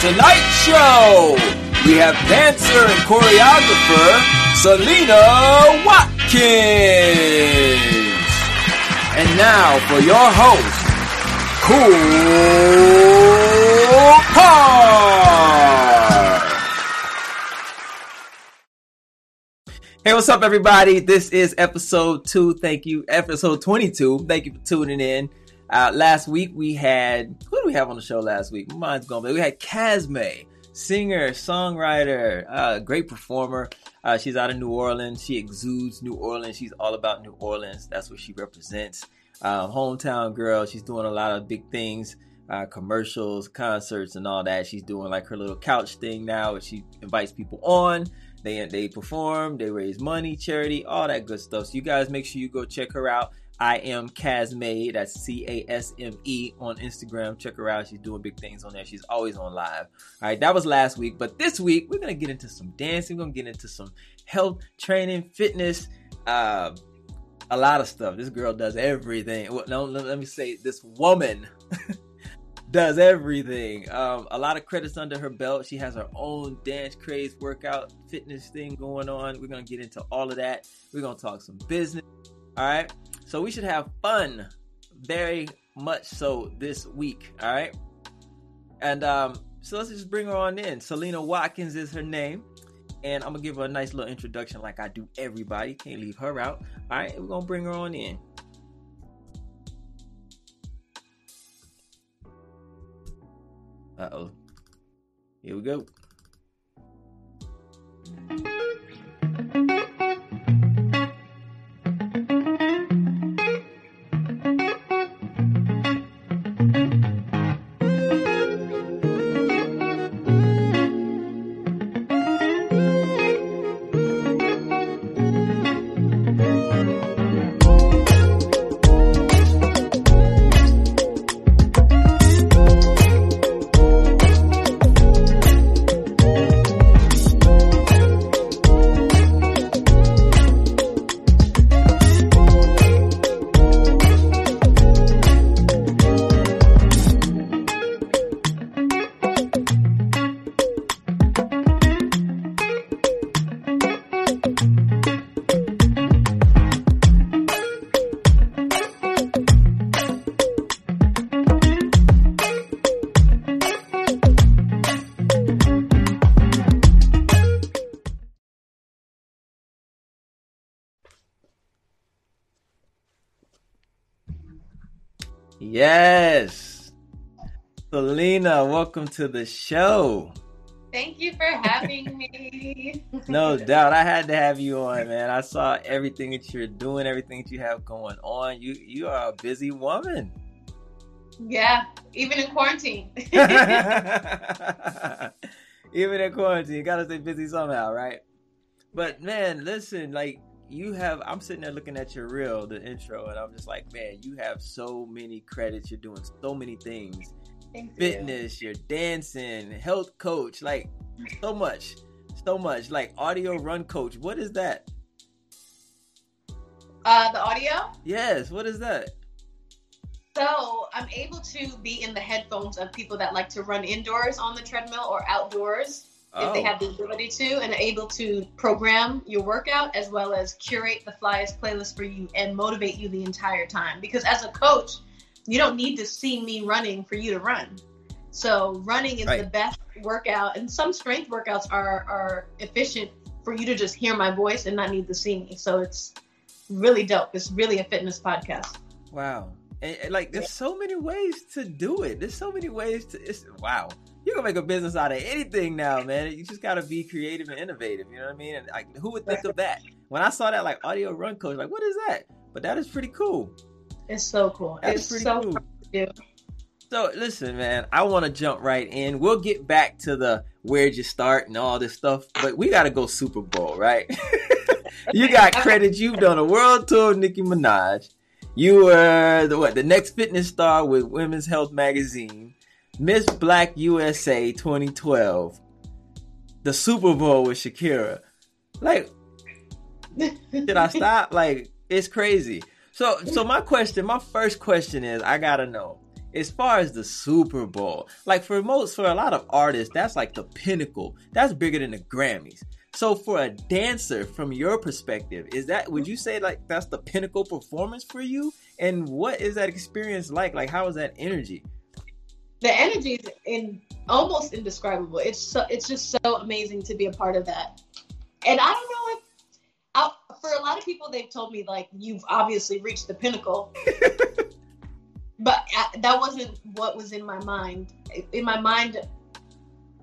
Tonight's show, we have dancer and choreographer Selena Watkins. And now for your host, Cool Parr. Hey, what's up, everybody? This is episode two. Thank you, episode 22. Thank you for tuning in. Uh, last week we had who do we have on the show last week? My mind's going, but we had Casme, singer, songwriter, uh, great performer. Uh, she's out of New Orleans. She exudes New Orleans. She's all about New Orleans. That's what she represents. Um, hometown girl. She's doing a lot of big things, uh, commercials, concerts, and all that. She's doing like her little couch thing now. She invites people on. They they perform. They raise money, charity, all that good stuff. So you guys make sure you go check her out. I am Casme. That's C A S M E on Instagram. Check her out. She's doing big things on there. She's always on live. All right, that was last week. But this week, we're going to get into some dancing. We're going to get into some health, training, fitness, uh, a lot of stuff. This girl does everything. Well, no, let me say, this woman does everything. Um, a lot of credits under her belt. She has her own dance craze workout fitness thing going on. We're going to get into all of that. We're going to talk some business. All right. So we should have fun, very much so this week. All right. And um, so let's just bring her on in. Selena Watkins is her name. And I'm gonna give her a nice little introduction like I do everybody. Can't leave her out. All right, we're gonna bring her on in. Uh oh. Here we go. Yes. Selena, welcome to the show. Thank you for having me. no doubt. I had to have you on, man. I saw everything that you're doing, everything that you have going on. You you are a busy woman. Yeah, even in quarantine. even in quarantine, you gotta stay busy somehow, right? But man, listen, like you have i'm sitting there looking at your reel the intro and i'm just like man you have so many credits. You're doing so many things. Thank fitness you. you're dancing health coach like so much so much. Like audio run coach what is that? Uh the audio? Yes what is that? So i'm able to be in the headphones of people that like to run indoors on the treadmill or outdoors if Oh. they have oh. the ability to and are able to program your workout as well as curate the flyest playlist for you and motivate you the entire time. Because as a coach you don't need to see me running for you to run. So running is Right. the best workout and some strength workouts are are efficient for you to just hear my voice and not need to see me. So it's really dope. It's really a fitness podcast. Wow and, and, like there's so many ways to do it there's so many ways to it's wow you can make a business out of anything now man you just got to be creative and innovative you know what i mean and like who would think of that when i saw that like audio run coach like what is that but that is pretty cool it's so cool That's it's pretty so cool. do. So listen, man, I want to jump right in. We'll get back to the where'd you start and all this stuff, but we got to go Super Bowl, right? you got credit. You've done a world tour, Nicki Minaj. You were the what? The next fitness star with Women's Health magazine, Miss Black USA 2012, the Super Bowl with Shakira. Like, did I stop? Like, it's crazy. So, so my question, my first question is, I gotta know as far as the Super Bowl, like for most, for a lot of artists, that's like the pinnacle. That's bigger than the Grammys. So for a dancer, from your perspective, is that would you say like that's the pinnacle performance for you? And what is that experience like? Like how is that energy? The energy is in almost indescribable. It's so it's just so amazing to be a part of that. And I don't know if I, for a lot of people, they've told me like you've obviously reached the pinnacle. but I, that wasn't what was in my mind. In my mind,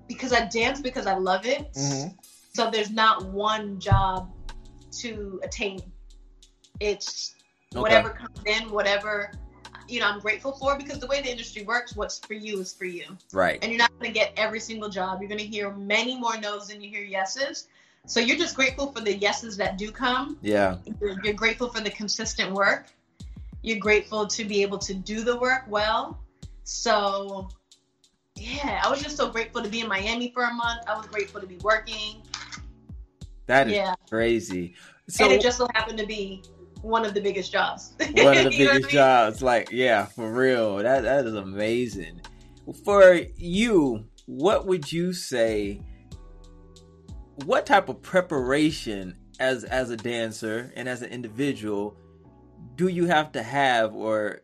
because I dance because I love it. Mm-hmm. So there's not one job to attain. It's okay. whatever comes in, whatever you know I'm grateful for because the way the industry works, what's for you is for you. Right. And you're not going to get every single job. You're going to hear many more no's than you hear yeses. So you're just grateful for the yeses that do come. Yeah. You're, you're grateful for the consistent work. You're grateful to be able to do the work well. So yeah, I was just so grateful to be in Miami for a month. I was grateful to be working. That is yeah. crazy. So, and it just so happened to be one of the biggest jobs. one of the biggest I mean? jobs. Like, yeah, for real. That that is amazing. For you, what would you say? What type of preparation as as a dancer and as an individual do you have to have or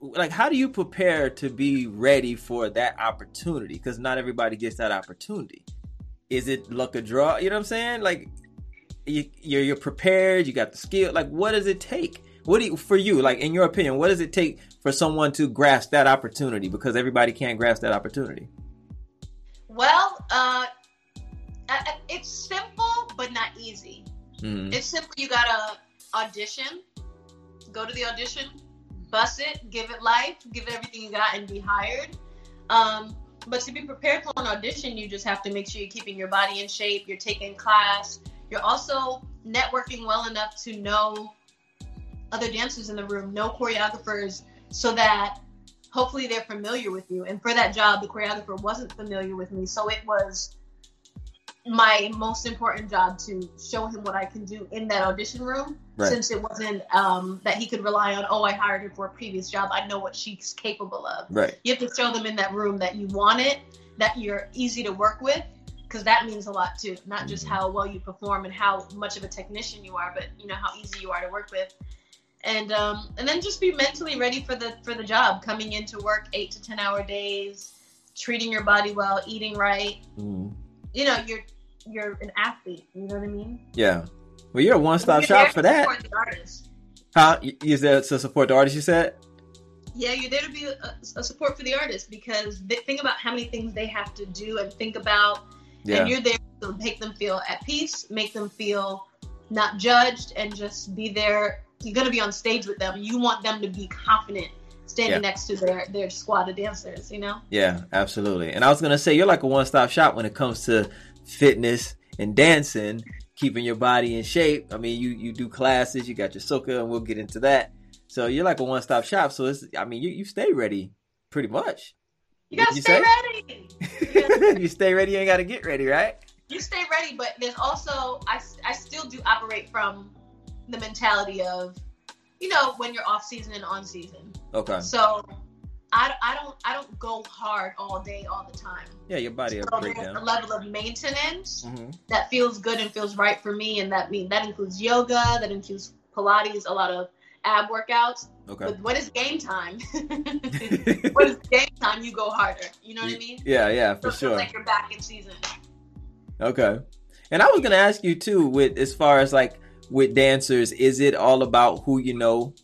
like how do you prepare to be ready for that opportunity because not everybody gets that opportunity is it luck of draw? You know what I'm saying? Like you, you're you're prepared. You got the skill. Like what does it take? What do you, for you? Like in your opinion, what does it take for someone to grasp that opportunity? Because everybody can't grasp that opportunity. Well, uh, it's simple but not easy. Mm-hmm. It's simple. You gotta audition, go to the audition, bust it, give it life, give it everything you got, and be hired. Um, but to be prepared for an audition, you just have to make sure you're keeping your body in shape, you're taking class, you're also networking well enough to know other dancers in the room, know choreographers, so that hopefully they're familiar with you. And for that job, the choreographer wasn't familiar with me, so it was my most important job to show him what I can do in that audition room. Right. Since it wasn't um, that he could rely on, oh, I hired her for a previous job. I know what she's capable of. Right. You have to show them in that room that you want it, that you're easy to work with, because that means a lot too. Not just mm-hmm. how well you perform and how much of a technician you are, but you know how easy you are to work with. And um, and then just be mentally ready for the for the job. Coming into work eight to ten hour days, treating your body well, eating right. Mm you know, you're you're an athlete. You know what I mean? Yeah. Well, you're a one stop shop for that. How you said to support the artist? You said. Yeah, you're there to be a, a support for the artist because they, think about how many things they have to do and think about, yeah. and you're there to make them feel at peace, make them feel not judged, and just be there. You're gonna be on stage with them. You want them to be confident standing yeah. next to their their squad of dancers, you know? Yeah, absolutely. And I was gonna say you're like a one stop shop when it comes to fitness and dancing, keeping your body in shape. I mean, you you do classes, you got your soca, and we'll get into that. So you're like a one stop shop. So it's I mean, you you stay ready pretty much. You gotta you stay say? ready. you stay ready. You ain't gotta get ready, right? You stay ready, but there's also I I still do operate from the mentality of you know, when you're off season and on season. Okay. So I, I don't I don't go hard all day all the time. Yeah, your body so there's a level of maintenance mm-hmm. that feels good and feels right for me, and that mean that includes yoga, that includes Pilates, a lot of ab workouts. Okay. But when it's game time, when it's game time, you go harder. You know what I mean? Yeah, yeah, for so sure. Like you're back in season. Okay. And I was gonna ask you too, with as far as like with dancers, is it all about who you know?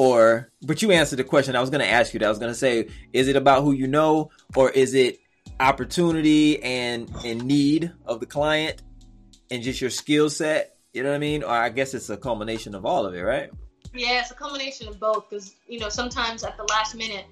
Or, but you answered the question I was going to ask you that. I was going to say, is it about who you know, or is it opportunity and, and need of the client and just your skill set? You know what I mean? Or I guess it's a culmination of all of it, right? Yeah, it's a combination of both because, you know, sometimes at the last minute,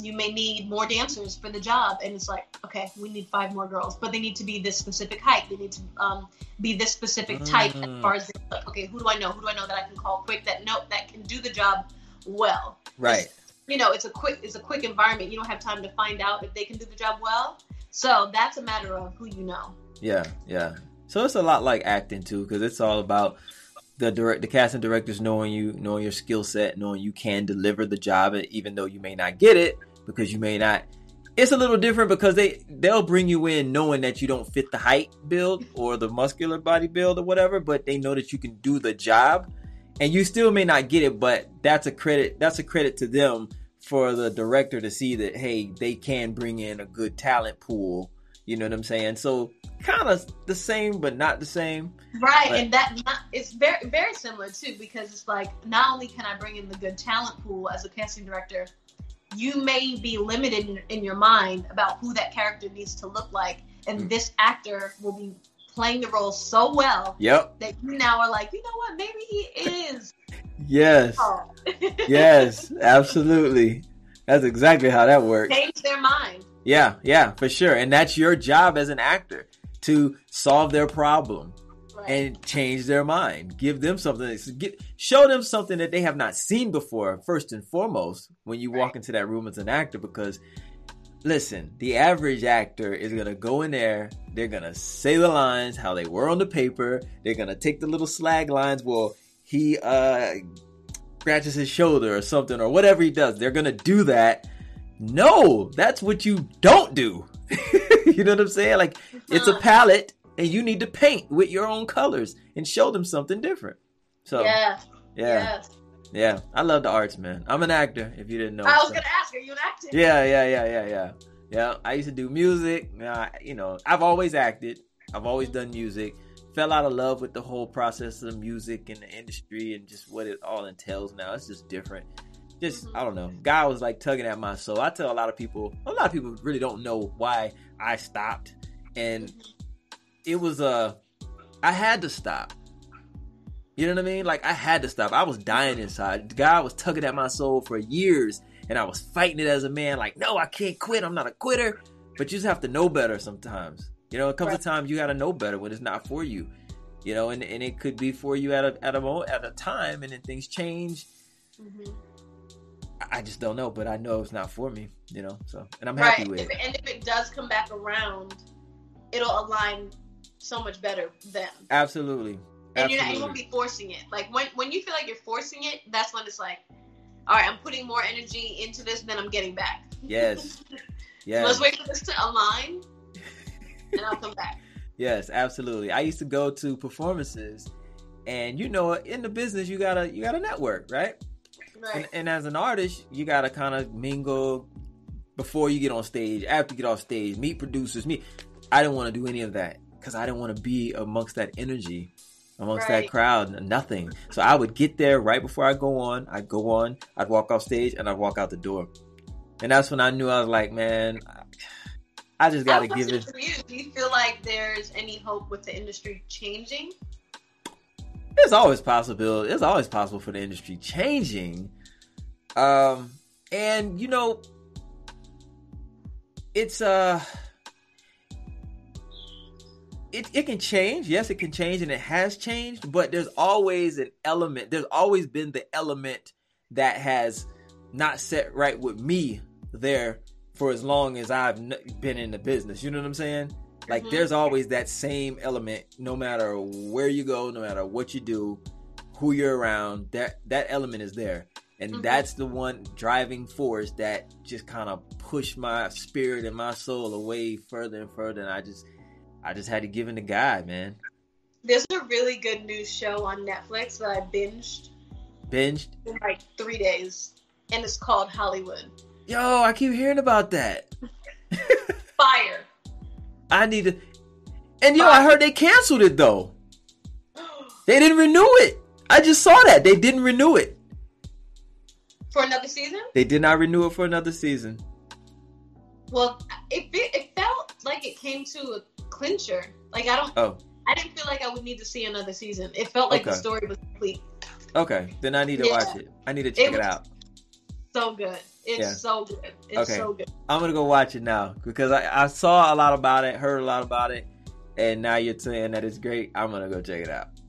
you may need more dancers for the job and it's like okay we need five more girls but they need to be this specific height they need to um, be this specific type mm. as far as like, okay who do i know who do i know that i can call quick that nope that can do the job well. Right. You know it's a quick it's a quick environment. You don't have time to find out if they can do the job well. So that's a matter of who you know. Yeah yeah. So it's a lot like acting too because it's all about the direct the casting directors knowing you, knowing your skill set, knowing you can deliver the job, even though you may not get it because you may not. It's a little different because they they'll bring you in knowing that you don't fit the height build or the muscular body build or whatever, but they know that you can do the job, and you still may not get it. But that's a credit. That's a credit to them for the director to see that hey, they can bring in a good talent pool. You know what I'm saying? So kind of the same, but not the same. Right, But- and that not, it's very very similar too because it's like not only can I bring in the good talent pool as a casting director, you may be limited in, in your mind about who that character needs to look like, and Mm. this actor will be playing the role so well Yep. that you now are like, you know what, maybe he is. Yes. Oh. Yes. Absolutely. That's exactly how that works. Change their mind. Yeah. Yeah. For sure. And that's your job as an actor to solve their problem Right. and change their mind. Give them something. Get, show them something that they have not seen before. First and foremost, when you walk into that room as an actor, because listen, the average actor is gonna go in there. They're gonna say the lines how they were on the paper. They're gonna take the little slag lines. Well, he uh scratches his shoulder or something or whatever he does. They're gonna do that. No, that's what you don't do. you know what I'm saying? Like it's a palette and you need to paint with your own colors and show them something different. So yeah, yeah, yeah. I love the arts, man. I'm an actor. If you didn't know, I was so- gonna ask, are you an actor? yeah, yeah, yeah, yeah, yeah, yeah. I used to do music. You know, I've always acted. I've always done music. Fell out of love with the whole process of music and the industry and just what it all entails now. It's just different. Just Mhm. I don't know. God was like tugging at my soul. I tell a lot of people. A lot of people really don't know why I stopped, and it was uh I had to stop. You know what I mean? Like I had to stop. I was dying inside. God was tugging at my soul for years, and I was fighting it as a man. Like, no, I can't quit. I'm not a quitter. But you just have to know better sometimes. You know, it comes Right. a time you got to know better when it's not for you. You know, and, and it could be for you at a at a moment at a time, and then things change. Mhm. I- I just don't know, but I know it's not for me. You know, so and I'm right. happy with If- it. and if it does come back around, it'll align so much better then. Absolutely. And you're not, you won't be forcing it. Like when when you feel like you're forcing it, that's when it's like, all right, I'm putting more energy into this than I'm getting back. Yes. So Yes. let's wait for this to align, and I'll come back. Yes, absolutely. I used to go to performances, and you know, in the business, you gotta you gotta network, right? Right. And, and as an artist, you gotta kind of mingle before you get on stage, after you get off stage, meet producers. Meet. I didn't want to do any of that because I didn't want to be amongst that energy, amongst that crowd. Nothing. So I would get there right before I go on. I'd go on. I'd walk off stage, and I'd walk out the door. And that's when I knew I was like, man, I just gotta give question it. for you. Do you feel like there's any hope with the industry changing? It's always possible. It's always possible for the industry changing. Um, and you know, it's uh, it it can change. Yes, it can change, and it has changed. But there's always an element. There's always been the element that has not set right with me there for as long as I've been in the business. You know what I'm saying? Like Mhm. there's always that same element no matter where you go, no matter what you do, who you're around, that that element is there. And Mhm. that's the one driving force that just kind of pushed my spirit and my soul away further and further and I just I just had to give in to God, man. There's a really good new show on Netflix that I binged Binged. in like three days, and it's called Hollywood. Yo, I keep hearing about that. Fire. I need to And yo, I heard they canceled it though. They didn't renew it. I just saw that. They didn't renew it. For another season? They did not renew it for another season. Well, it it felt like it came to a clincher. Like I don't, Oh, I didn't feel like I would need to see another season. It felt like the story was complete. okay. Then I need to Yeah. watch it. I need to check it, was- out. So good. It's Yeah. so good. It's Okay. so good. I'm gonna go watch it now because I, I saw a lot about it, heard a lot about it, and now you're saying that it's great. I'm gonna go check it out.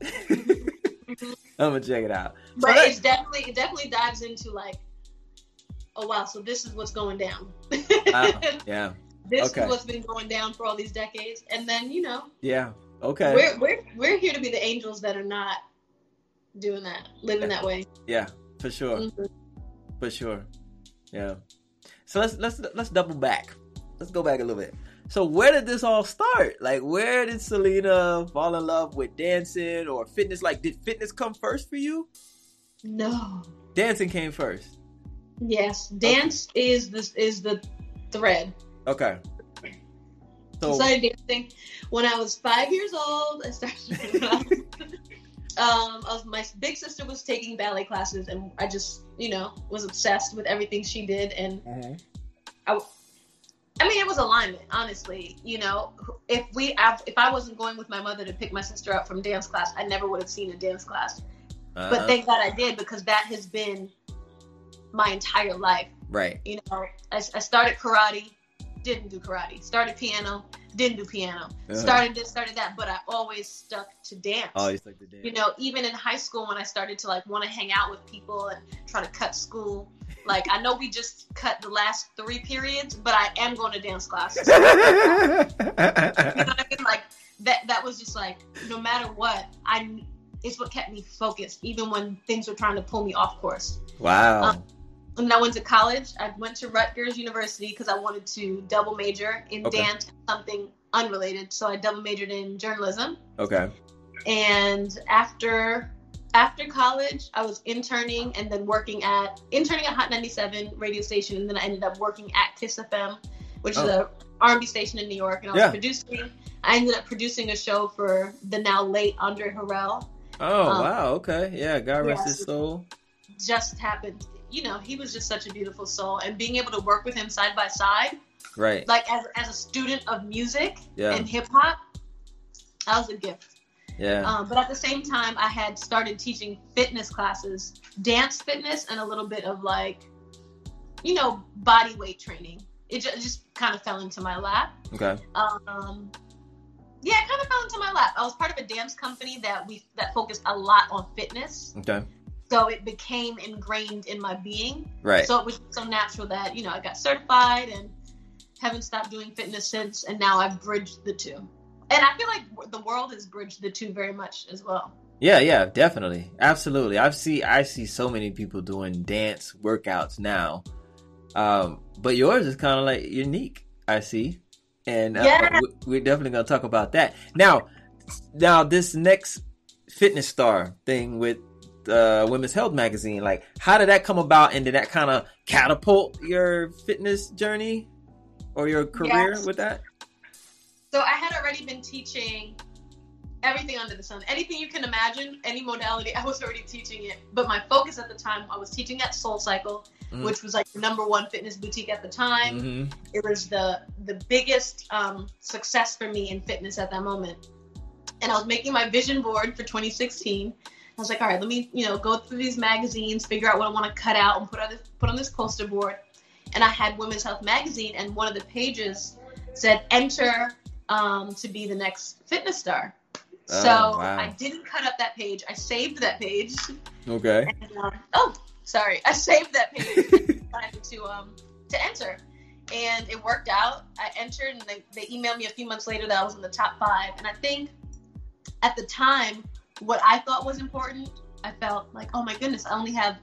I'm gonna check it out. But that- it's definitely it definitely dives into like, oh wow, so this is what's going down. Yeah, this okay. is what's been going down for all these decades, and then you know yeah, okay. we're we're we're here to be the angels that are not doing that, living that way. Yeah, for sure. Mhm. For sure. Yeah. So let's let's let's double back. Let's go back a little bit. So where did this all start? Like where did Selena fall in love with dancing or fitness? Like did fitness come first for you? No. Dancing came first. Yes, dance is this is the thread. Okay. I So started dancing when I was five years old. I started. um, I was, my big sister was taking ballet classes, and I just, you know, was obsessed with everything she did. And Mhm. I mean, it was alignment, honestly. You know, if we, if I wasn't going with my mother to pick my sister up from dance class, I never would have seen a dance class. Uh, But thank God I did because that has been my entire life. right. You know, I, I started karate, didn't do karate. Started piano, didn't do piano. Uh-huh. Started this, started that, but I always stuck to dance. Always like the dance. You know, even in high school when I started to like want to hang out with people and try to cut school, like I know we just cut the last three periods, but I am going to dance class. you know what I mean? Like that that was just like no matter what, I it's what kept me focused, even when things were trying to pull me off course. wow. Um, when I went to college, I went to Rutgers University because I wanted to double major in Okay. dance, something unrelated. So I double majored in journalism. okay. And after after college, I was interning and then working at interning at Hot 97 radio station, and then I ended up working at Kiss FM, which is Oh. a R&B station in New York. And I was Yeah. producing. I ended up producing a show for the now late Andre Harrell. Oh Um, wow. Okay. Yeah. God rest yes. his soul. Just happened. You know, he was just such a beautiful soul, and being able to work with him side by side. Right. like as, as a student of music Yeah. and hip hop, that was a gift. Yeah. Um, but at the same time, I had started teaching fitness classes, dance fitness, and a little bit of like, you know, body weight training. It just, just kind of fell into my lap. Okay. Um, yeah, it kind of fell into my lap. I was part of a dance company that we that focused a lot on fitness, Okay. So it became ingrained in my being. Right. So it was so natural that, you know, I got certified and haven't stopped doing fitness since, and now I've bridged the two. And I feel like the world has bridged the two very much as well. Yeah, yeah, definitely, absolutely. I've see I see so many people doing dance workouts now, um, but yours is kind of like unique. I see, and uh, Yeah. we- we're definitely gonna talk about that now. Now, this next fitness star thing with uh, Women's Health magazine, like, how did that come about, and did that kind of catapult your fitness journey or your career Yes. with that? So I had already been teaching everything under the sun, anything you can imagine, any modality. I was already teaching it, but my focus at the time, I was teaching at Soul Cycle, Mhm. which was like the number one fitness boutique at the time. hmm it was the the biggest um, success for me in fitness at that moment and i was making my vision board for 2016 i was like all right let me you know go through these magazines figure out what i want to cut out and put on this put on this poster board and i had women's health magazine and one of the pages said enter um, to be the next fitness star Oh, so wow. i didn't cut up that page i saved that page Okay. and, um, oh, sorry, I saved that page to um to enter, and it worked out. I entered, and they, they emailed me a few months later that I was in the top five. And I think at the time, what I thought was important, I felt like, oh my goodness, I only have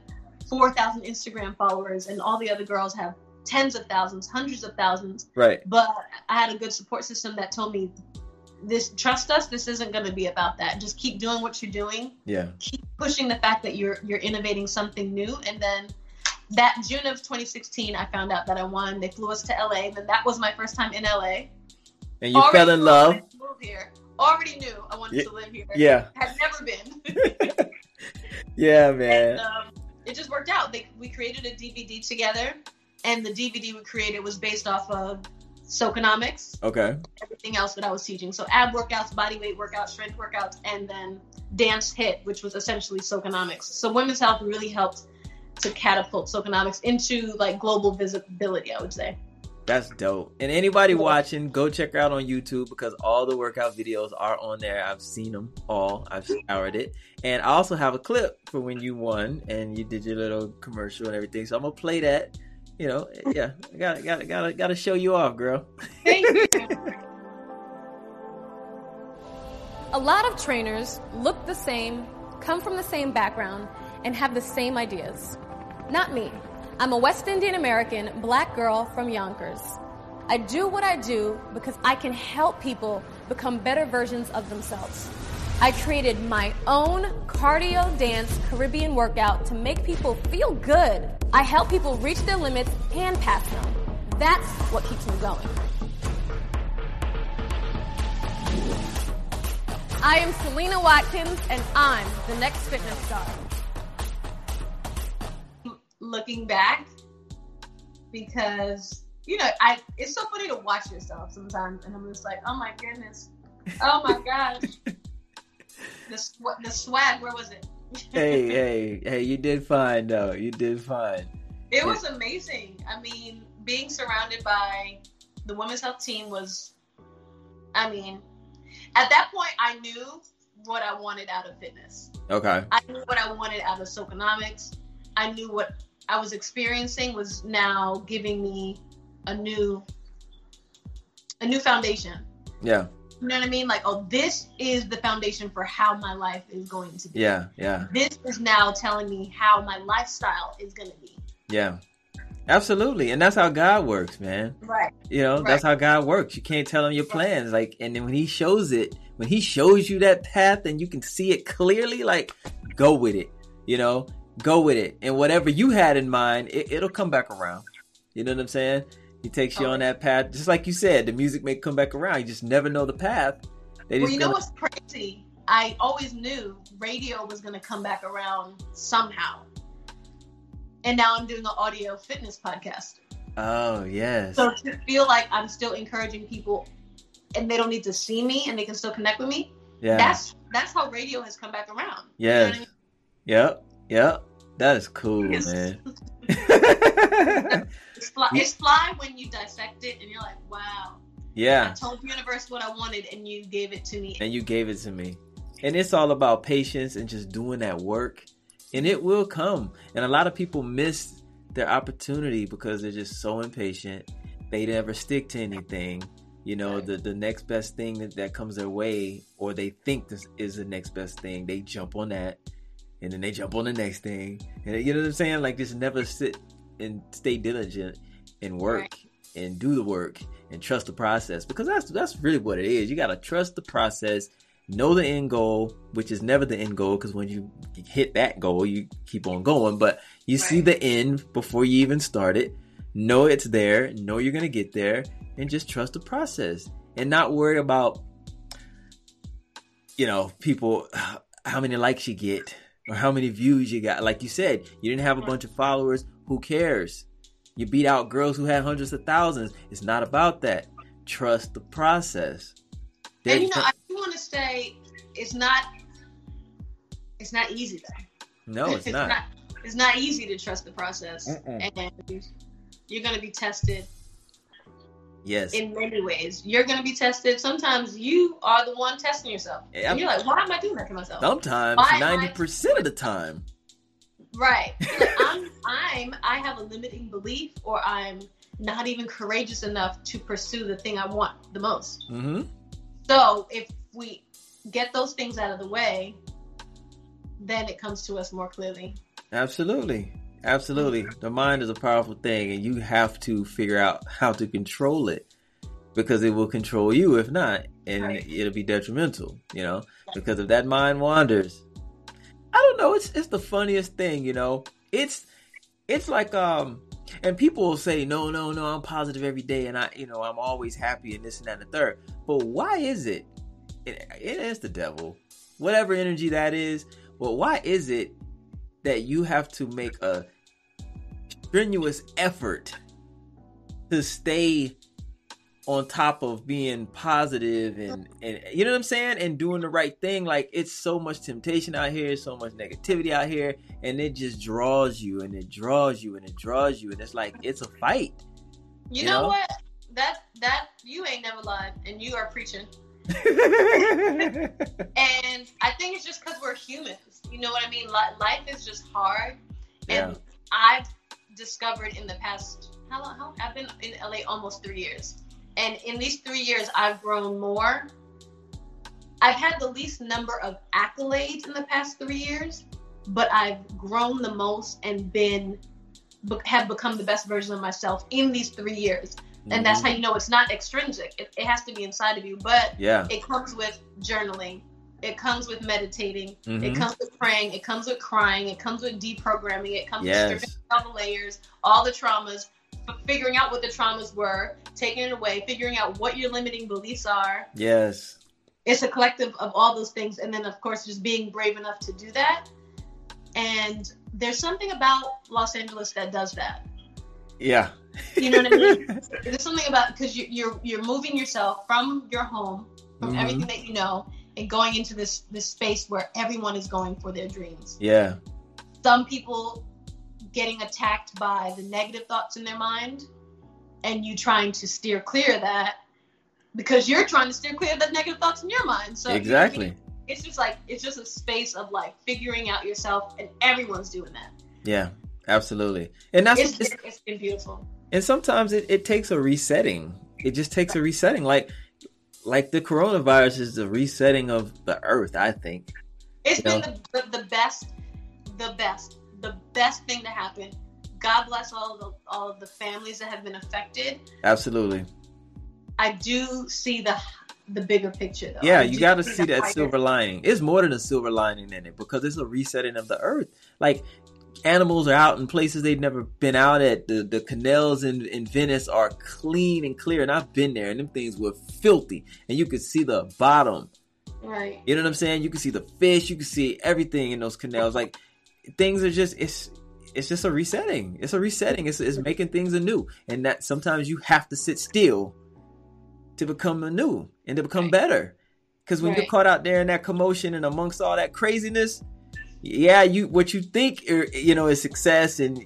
four thousand Instagram followers, and all the other girls have tens of thousands, hundreds of thousands. Right. But I had a good support system that told me. This trust us. This isn't going to be about that. Just keep doing what you're doing Yeah. keep pushing the fact that you're you're innovating something new and then that June of 2016 I found out that I won they flew us to LA then that was my first time in LA And you Already fell in love. wanted to move here already knew I wanted Yeah. to live here Yeah. had never been Yeah, and man. um, it just worked out they, we created a DVD together and the DVD we created was based off of Socanomics Okay. everything else that I was teaching. So ab workouts, body weight workouts, strength workouts, and then dance hit, which was essentially Socanomics. So women's health really helped to catapult Socanomics into like global visibility, I would say. That's dope. And anybody watching, go check her out on YouTube because all the workout videos are on there. I've seen them all. I've scoured it. And I also have a clip for when you won and you did your little commercial and everything. So I'm gonna play that. You know, yeah. I gotta gotta gotta gotta show you off, girl. Thank you. A lot of trainers look the same, come from the same background, and have the same ideas. Not me. I'm a West Indian American black girl from Yonkers. I do what I do because I can help people become better versions of themselves. I created my own cardio dance Caribbean workout to make people feel good. I help people reach their limits and pass them. That's what keeps me going. I am Selena Watkins, and I'm the next fitness star. Looking back, because you know, I it's so funny to watch yourself sometimes, and I'm just like, oh my goodness, oh my gosh, the sw- the swag, where was it? hey, hey, hey! You did fine, though. You did fine. It was amazing. I mean, being surrounded by the women's health team was, I mean, at that point, I knew what I wanted out of fitness. Okay. I knew what I wanted out of Socanomics. I knew what I was experiencing was now giving me a new a new foundation. Yeah. You know what I mean? Like, oh, this is the foundation for how my life is going to be. Yeah, yeah. This is now telling me how my lifestyle is going to be. Yeah. Absolutely. And that's how God works, man. Right. You know, Right. that's how God works. You can't tell him your plans. Like, and then when he shows it, when he shows you that path and you can see it clearly, like, go with it. You know, go with it. And whatever you had in mind, it, it'll come back around. You know what I'm saying? He takes you on that path. Just like you said, the music may come back around. You just never know the path. They Well, you know what's crazy? I always knew radio was going to come back around somehow. And now I'm doing an audio fitness podcast. Oh, yes. So to feel like I'm still encouraging people and they don't need to see me and they can still connect with me, yeah. that's that's how radio has come back around. You know I mean? Yep. Yep. That is cool, Yes. man. It's fly, it's fly when you dissect it and you're like, wow, Yeah. I told the universe what I wanted and you gave it to me. And you gave it to me. And it's all about patience and just doing that work. And it will come. And a lot of people miss their opportunity because they're just so impatient. They never stick to anything. You know, the, the next best thing that, that comes their way, or they think this is the next best thing, they jump on that. And then they jump on the next thing. And you know what I'm saying? Like, just never sit and stay diligent and work Right. and do the work and trust the process because that's that's really what it is. You got to trust the process, know the end goal, which is never the end goal because when you hit that goal, you keep on going, but you see the end before you even start it. Know it's there, know you're going to get there and just trust the process and not worry about you know, people how many likes you get or how many views you got. Like you said, you didn't have a bunch of followers, who cares? You beat out girls who had hundreds of thousands. It's not about that. Trust the process. and you know, I do want to say it's not it's not easy though. no, it's not. It's not easy to trust the process, Mm-mm. and you're going to be tested Yes. in many ways. You're going to be tested. Sometimes you are the one testing yourself, Yeah. and you're like, "Why am I doing that to myself?" Sometimes, ninety percent of the time. Right? Like, I'm, I'm, I have a limiting belief, or I'm not even courageous enough to pursue the thing I want the most. hmm So if we get those things out of the way, then it comes to us more clearly. Absolutely. Absolutely. The mind is a powerful thing, and you have to figure out how to control it because it will control you if not, and Right. it'll be detrimental, you know, because if that mind wanders, I don't know, it's it's the funniest thing, you know. It's it's like um and people will say, No, no, no, I'm positive every day and I you know, I'm always happy and this and that and the third. But why is it? It, it is the devil. Whatever energy that is, but why is it that you have to make a strenuous effort to stay on top of being positive and and you know what I'm saying and doing the right thing like it's so much temptation out here so much negativity out here and it just draws you and it draws you and it draws you and it's like it's a fight You, You know, know? what? That that you ain't never lied, and you are preaching. And I think it's just because we're humans. You know what I mean? Li- Life is just hard, Yeah. and I've discovered in the past how long? How, I've been in LA almost three years, and in these three years, I've grown more. I've had the least number of accolades in the past three years, but I've grown the most and been have become the best version of myself in these three years. And mm-hmm. that's how you know it's not extrinsic. It, it, has to be inside of you. But yeah, it comes with journaling. It comes with meditating. Mm-hmm. It comes with praying. It comes with crying. It comes with deprogramming. It comes yes. with stripping all the layers, all the traumas, figuring out what the traumas were, taking it away, figuring out what your limiting beliefs are. Yes. It's a collective of all those things. And then, of course, just being brave enough to do that. And there's something about Los Angeles that does that. Yeah. You know what I mean? there's something about because you, you're you're moving yourself from your home, from mm-hmm. everything that you know, and going into this this space where everyone is going for their dreams. Yeah. Some people getting attacked by the negative thoughts in their mind, and you trying to steer clear of that because you're trying to steer clear of the negative thoughts in your mind. So exactly it's just like it's just a space of like figuring out yourself, and everyone's doing that. Yeah, absolutely, and that's it's, it's, it's been beautiful. And sometimes it, it takes a resetting. It just takes a resetting, like like the coronavirus is the resetting of the earth. I think it's you been the, the, the best, the best, the best thing to happen. God bless all of the all of the families that have been affected. Absolutely. I do see the the bigger picture though. Yeah, you got to see that silver lining. It's more than a silver lining in it because it's a resetting of the earth. Like animals are out in places they've never been out at. The the canals in, in Venice are clean and clear, and I've been there, and them things were filthy, and you could see the bottom. Right. You know what I'm saying? You can see the fish, you can see everything in those canals. Like things are just it's it's just a resetting. It's a resetting. It's it's making things anew, and that sometimes you have to sit still to become anew and to become right. better. Because when right. you're caught out there in that commotion and amongst all that craziness, yeah, you what you think uh, you know is success and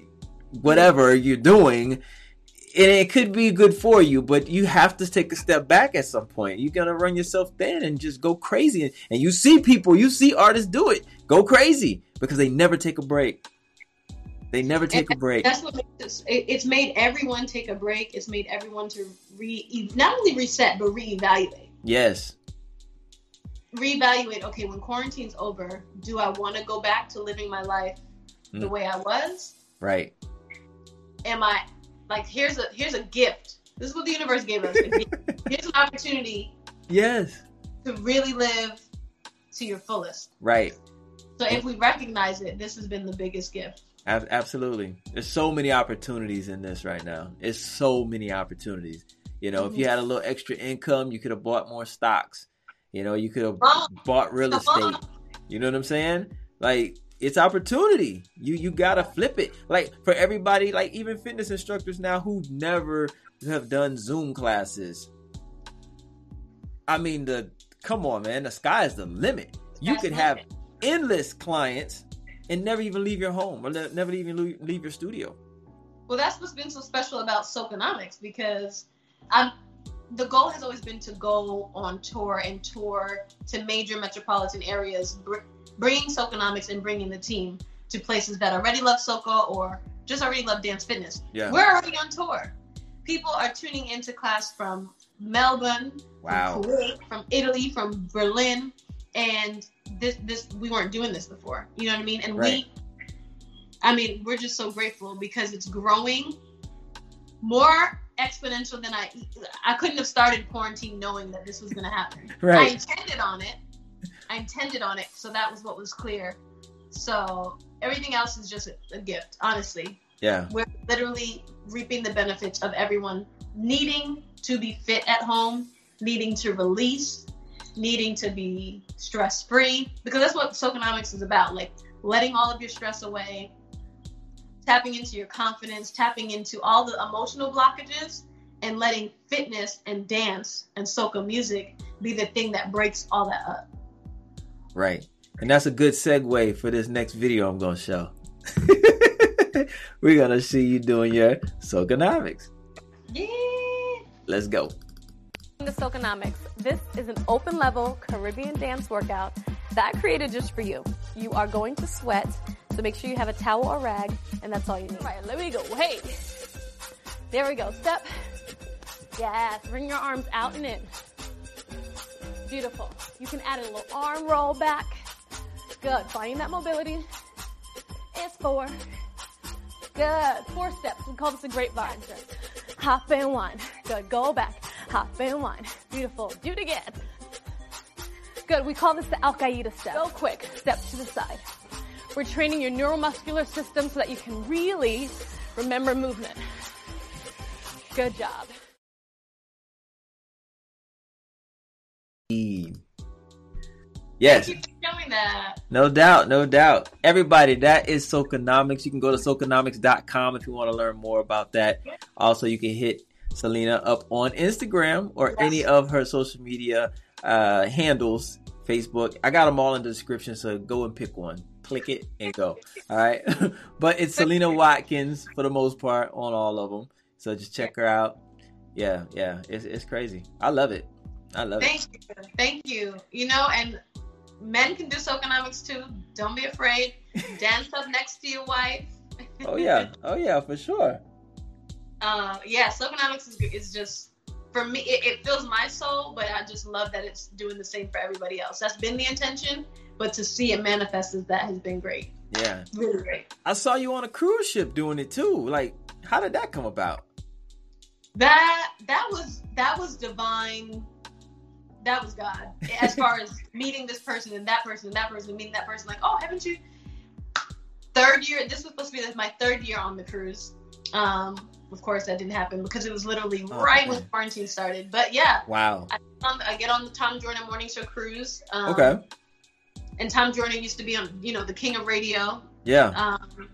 whatever you're doing, and it could be good for you, but you have to take a step back at some point. You're gonna run yourself thin and just go crazy. And you see people, you see artists do it, go crazy because they never take a break. They never take and a break. That's what makes it, it's made everyone take a break. It's made everyone to re not only reset but reevaluate. Yes. Reevaluate. Okay, when quarantine's over, do I want to go back to living my life mm. the way I was? Right. Am I like here's a here's a gift. This is what the universe gave us. here's an opportunity. Yes. To really live to your fullest. Right. So if we recognize it, this has been the biggest gift. Absolutely. There's so many opportunities in this right now. It's so many opportunities. You know, mm-hmm. if you had a little extra income, you could have bought more stocks. You know, you could have bought real estate. You know what I'm saying? Like it's opportunity. You you gotta flip it. Like for everybody, like even fitness instructors now who never have done Zoom classes. I mean, the come on, man, the sky is the limit. You could have endless clients and never even leave your home or never even leave your studio. Well, that's what's been so special about Socanomics because I'm the goal has always been to go on tour and tour to major metropolitan areas, br- bringing Socanomics and bringing the team to places that already love Soca or just already love dance fitness. Yeah. We're already on tour. People are tuning into class from Melbourne, wow. from Kuwait, from Italy, from Berlin, and this this we weren't doing this before. You know what I mean? And right. we I mean, we're just so grateful because it's growing more exponential than I I couldn't have started quarantine knowing that this was going to happen. Right. I intended on it. I intended on it, so that was what was clear. So everything else is just a, a gift, honestly. Yeah. We're literally reaping the benefits of everyone needing to be fit at home, needing to release, needing to be stress free because that's what Socanomics is about like letting all of your stress away tapping into your confidence tapping into all the emotional blockages and letting fitness and dance and soca music be the thing that breaks all that up. Right. And that's a good segue for this next video i'm going to show. We're going to see you doing your Socanomics. Yeah. Let's go. The Socanomics. This is an open level Caribbean dance workout that I created just for you. You are going to sweat, so make sure you have a towel or rag, and that's all you need. All right, let me go. Hey, there we go. Step. Yes, bring your arms out and in. Beautiful. You can add a little arm roll back. Good. Finding that mobility. It's four. Good. Four steps. We call this a grapevine. Hop and one. Good. Go back. Hop and one. Beautiful. Do it again. Good. We call this the Al Qaeda step. Go quick. Step to the side. We're training your neuromuscular system so that you can really remember movement. Good job. Yes. Thank you for showing that. No doubt, no doubt. Everybody, that is Socanomics. You can go to socanomics.com if you want to learn more about that. Also, you can hit Selena up on Instagram or Yes. any of her social media uh, handles, Facebook. I got them all in the description, so go and pick one. Click it and go. All right. but it's Selena Watkins for the most part on all of them. So just check her out. Yeah, yeah. It's, it's crazy. I love it. I love it. Thank you. Thank you. You know, and men can do socanomics too. Don't be afraid. Dance up next to your wife. Oh, yeah. Oh, yeah, for sure. Uh, yeah, socanomics is, is just for me. It, it fills my soul, but I just love that it's doing the same for everybody else. That's been the intention, but to see it manifest as that has been great. Yeah. Really great. I saw you on a cruise ship doing it too. Like, how did that come about? That that was that was divine. That was God. As far as meeting this person and that person and that person meeting that person, like, oh, haven't you? Third year. This was supposed to be my third year on the cruise. Um, of course, that didn't happen because it was literally Oh, right when quarantine started. But yeah, Wow. um, I get on the Tom Joyner Morning Show cruise. Um, Okay. And Tom Joyner used to be on, you know, the King of Radio. Yeah. Um,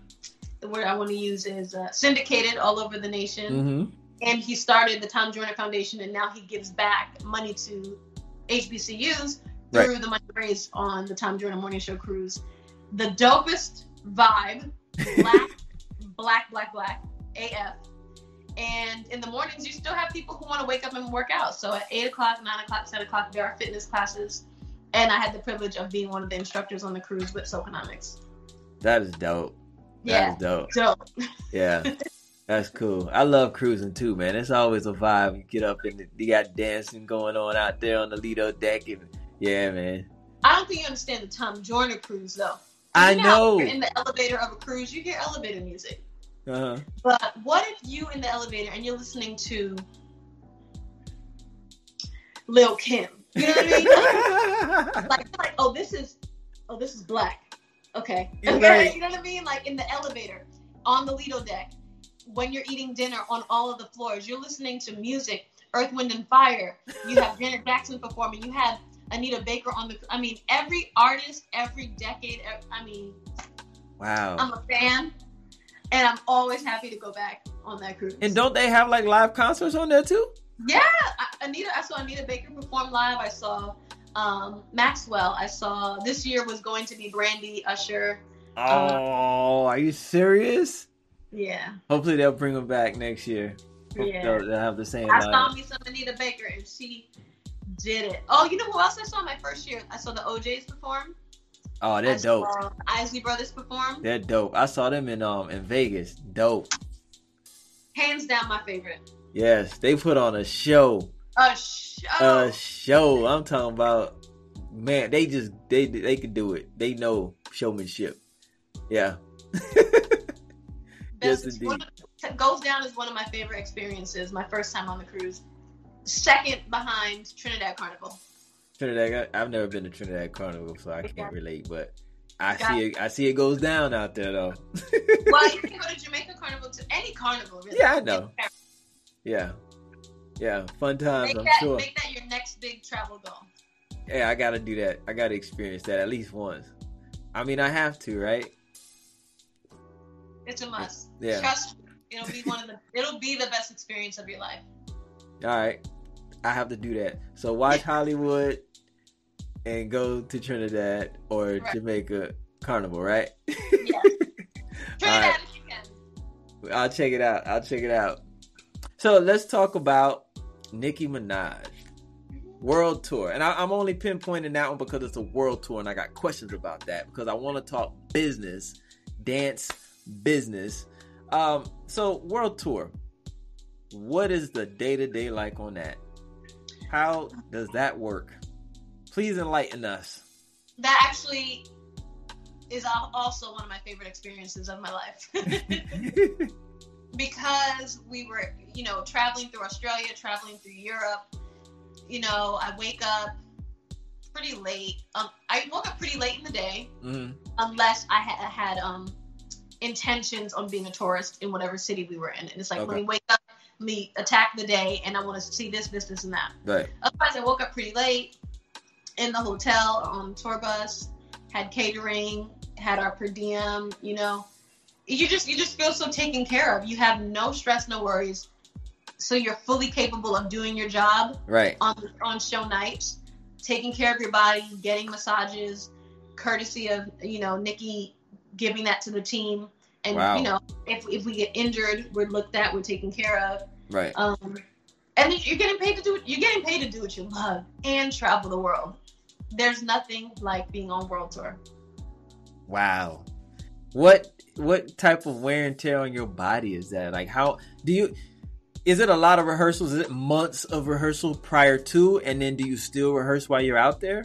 the word I want to use is uh, syndicated all over the nation. Mm-hmm. And he started the Tom Joyner Foundation, and now he gives back money to HBCUs through the money raised on the Tom Joyner Morning Show cruise. The dopest vibe, black, black, black, black, AF. And in the mornings, you still have people who want to wake up and work out. So at 8 o'clock, 9 o'clock, 10 o'clock, there are fitness classes. And I had the privilege of being one of the instructors on the cruise with Socanomics. That is dope. That Yeah, is dope. dope. Yeah. That's cool. I love cruising too, man. It's always a vibe. You get up and you got dancing going on out there on the Lido deck, and yeah, man. I don't think you understand the Tom Joyner cruise, though. I You know. You're in the elevator of a cruise, you hear elevator music. Uh-huh. But what if you in the elevator and you're listening to Lil Kim? You know what I mean? like, like, oh, this is, oh, this is black. Okay. Okay. right. You know what I mean? Like in the elevator, on the Lido deck, when you're eating dinner on all of the floors, you're listening to music, Earth, Wind, and Fire. You have Janet Jackson performing. You have Anita Baker on the. I mean, every artist, every decade. I mean, wow. I'm a fan, and I'm always happy to go back on that cruise. and don't they have like live concerts on there too? Yeah, I- Anita. I saw Anita Baker perform live. I saw um, Maxwell. I saw this year was going to be Brandy Usher. Oh, are you serious? Yeah, Hopefully they'll bring them back next year. Yeah. They'll, they'll have the same. I lineup. saw me some Anita Baker, and she did it. Oh, you know who else I saw my first year? I saw the O'Jays perform. Oh, I they're dope. saw Isley Brothers perform. They're dope. I saw them in um in Vegas. Dope. Hands down, my favorite. Yes, they put on a show. A show. A show. I'm talking about. Man, they just they they could do it. They know showmanship. Yeah. yes, indeed. of- goes down as one of my favorite experiences. My first time on the cruise. Second behind Trinidad Carnival. Trinidad. I've never been to Trinidad Carnival, so I can't relate. But I see it. I see it goes down out there though. Well, you can go to Jamaica Carnival to any carnival, really. Yeah, I know. yeah. Yeah. Fun times. Make I'm that, sure. make that your next big travel goal. Yeah, I gotta do that. I gotta experience that at least once. I mean, I have to, right? It's a must. Yeah. Trust me, it'll be one of the it'll be the best experience of your life. All right, I have to do that. So watch Hollywood and go to Trinidad or Right. Jamaica Carnival, right? Trinidad if you can. I'll check it out. I'll check it out. So let's talk about Nicki Minaj world tour, and I, I'm only pinpointing that one because it's a world tour, and I got questions about that because I want to talk business, dance business. Um, so world tour, what is the day to day like on that? How does that work? Please enlighten us. That actually is also one of my favorite experiences of my life. because we were, you know, traveling through Australia, traveling through Europe. You know, I wake up pretty late. Um, I woke up pretty late in the day, hmm unless I ha- had um intentions on being a tourist in whatever city we were in. And it's like Okay. let me wake up, me attack the day, and I want to see this, this, this, and that. Right. Otherwise, I woke up pretty late in the hotel on tour bus, had catering, had our per diem. You know, you just you just feel so taken care of. You have no stress, no worries. So you're fully capable of doing your job Right. on on show nights, taking care of your body, getting massages, courtesy of you know Nicki giving that to the team. And Wow. you know, if if we get injured, we're looked at, we're taken care of. Right. Um, and you're getting paid to do you're getting paid to do what you love and travel the world. There's nothing like being on world tour. Wow. What what type of wear and tear on your body is that? Like how do you is it a lot of rehearsals? Is it months of rehearsal prior to and then do you still rehearse while you're out there?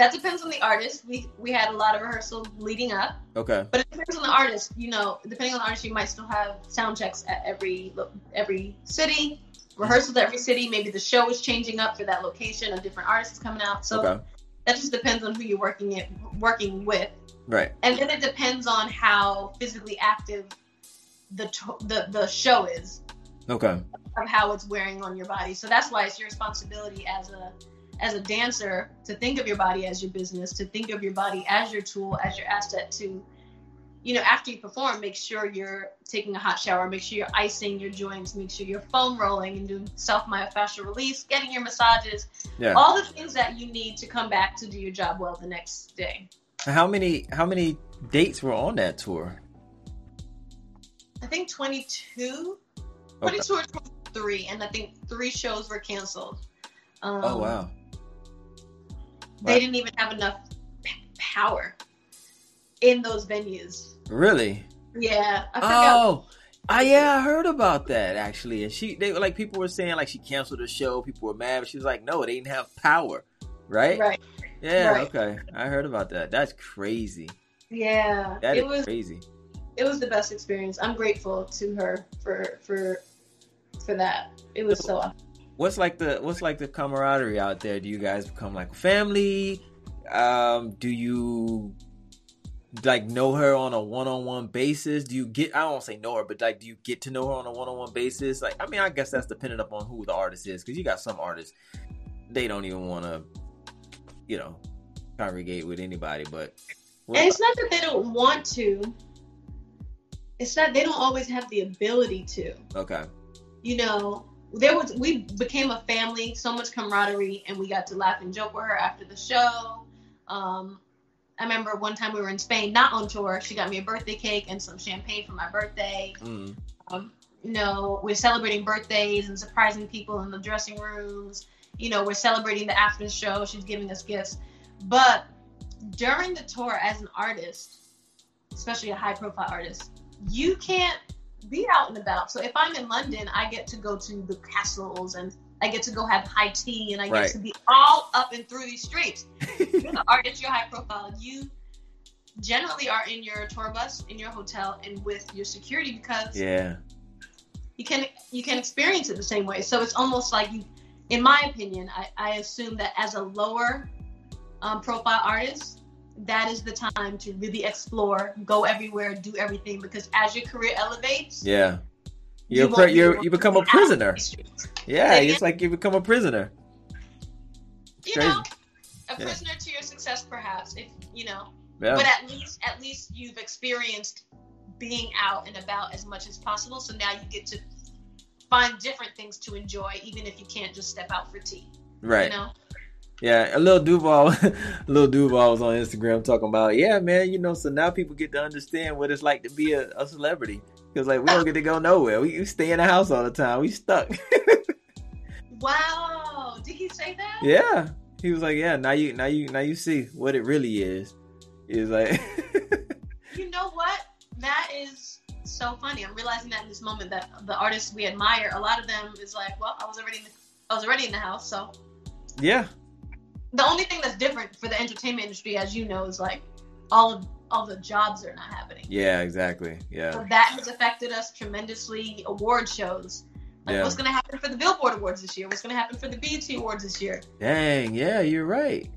That depends on the artist. We we had a lot of rehearsal leading up, Okay. but it depends on the artist. You know, depending on the artist, you might still have sound checks at every every city, rehearsals at every city. Maybe the show is changing up for that location. A different artist is coming out. So Okay. that just depends on who you're working it working with. Right. and then it depends on how physically active the to- the the show is Okay. of how it's wearing on your body. So that's why it's your responsibility as a as a dancer to think of your body as your business, to think of your body as your tool, as your asset to you know, after you perform, make sure you're taking a hot shower, make sure you're icing your joints, make sure you're foam rolling and doing self myofascial release, getting your massages, Yeah. all the things that you need to come back to do your job well the next day. How many how many dates were on that tour? I think 22 Okay. 22 or 23, and I think three shows were canceled. Um, Oh wow. They didn't even have enough p- power in those venues. Really? Yeah, I. Oh, I yeah, I heard about that actually. And she, they were like people were saying like she canceled the show. People were mad, but she was like, no, they didn't have power, right? Right. Yeah. Right. Okay, I heard about that. That's crazy. Yeah. That it is was crazy. it was the best experience. I'm grateful to her for for for that. It was so awesome. What's like the what's like the camaraderie out there? Do you guys become like family? Um, do you like know her on a one-on-one basis? Do you get I don't say know her, but like do you get to know her on a one-on-one basis? Like I mean, I guess that's dependent upon who the artist is because you got some artists they don't even want to, you know, congregate with anybody. But And it's not that they don't want to. It's that they don't always have the ability to. okay, you know, there was we became a family, so much camaraderie, and we got to laugh and joke with her after the show. Um, I remember one time we were in Spain, not on tour. She got me a birthday cake and some champagne for my birthday. mm, Um, you know, we're celebrating birthdays and surprising people in the dressing rooms. You know, we're celebrating the after show. She's giving us gifts, but during the tour, as an artist, especially a high profile artist, you can't be out and about. So if I'm in London, I get to go to the castles and I get to go have high tea and I get Right. to be all up and through these streets. You're an artist, you're high profile. You generally are in your tour bus, in your hotel, and with your security because yeah, you can you can experience it the same way. So it's almost like you, in my opinion, I, I assume that as a lower um, profile artist, that is the time to really explore, go everywhere, do everything. Because as your career elevates, yeah. you You're be you're you become a prisoner. in the streets. Yeah, it's like you become a prisoner. You Crazy. know, a Yeah. prisoner to your success, perhaps. If you know, Yeah, but at least at least you've experienced being out and about as much as possible. So now you get to find different things to enjoy, even if you can't just step out for tea. right. You know. Yeah, a little Duval, little Duval was on Instagram talking about, yeah, man, you know, so now people get to understand what it's like to be a, a celebrity because like we don't get to go nowhere. We, we stay in the house all the time. We stuck. Wow, did he say that? yeah, he was like, yeah, now you, now you, now you see what it really is. Was like, You know what? That is so funny. I'm realizing that in this moment that the artists we admire, a lot of them is like, well, I was already in the, I was already in the house, so yeah, the only thing that's different for the entertainment industry, as you know, is like all of all the jobs are not happening. Yeah, exactly. So Yeah. that has affected us tremendously. Award shows. Like Yeah. what's gonna happen for the Billboard Awards this year? What's gonna happen for the BET Awards this year? Dang, yeah, you're right.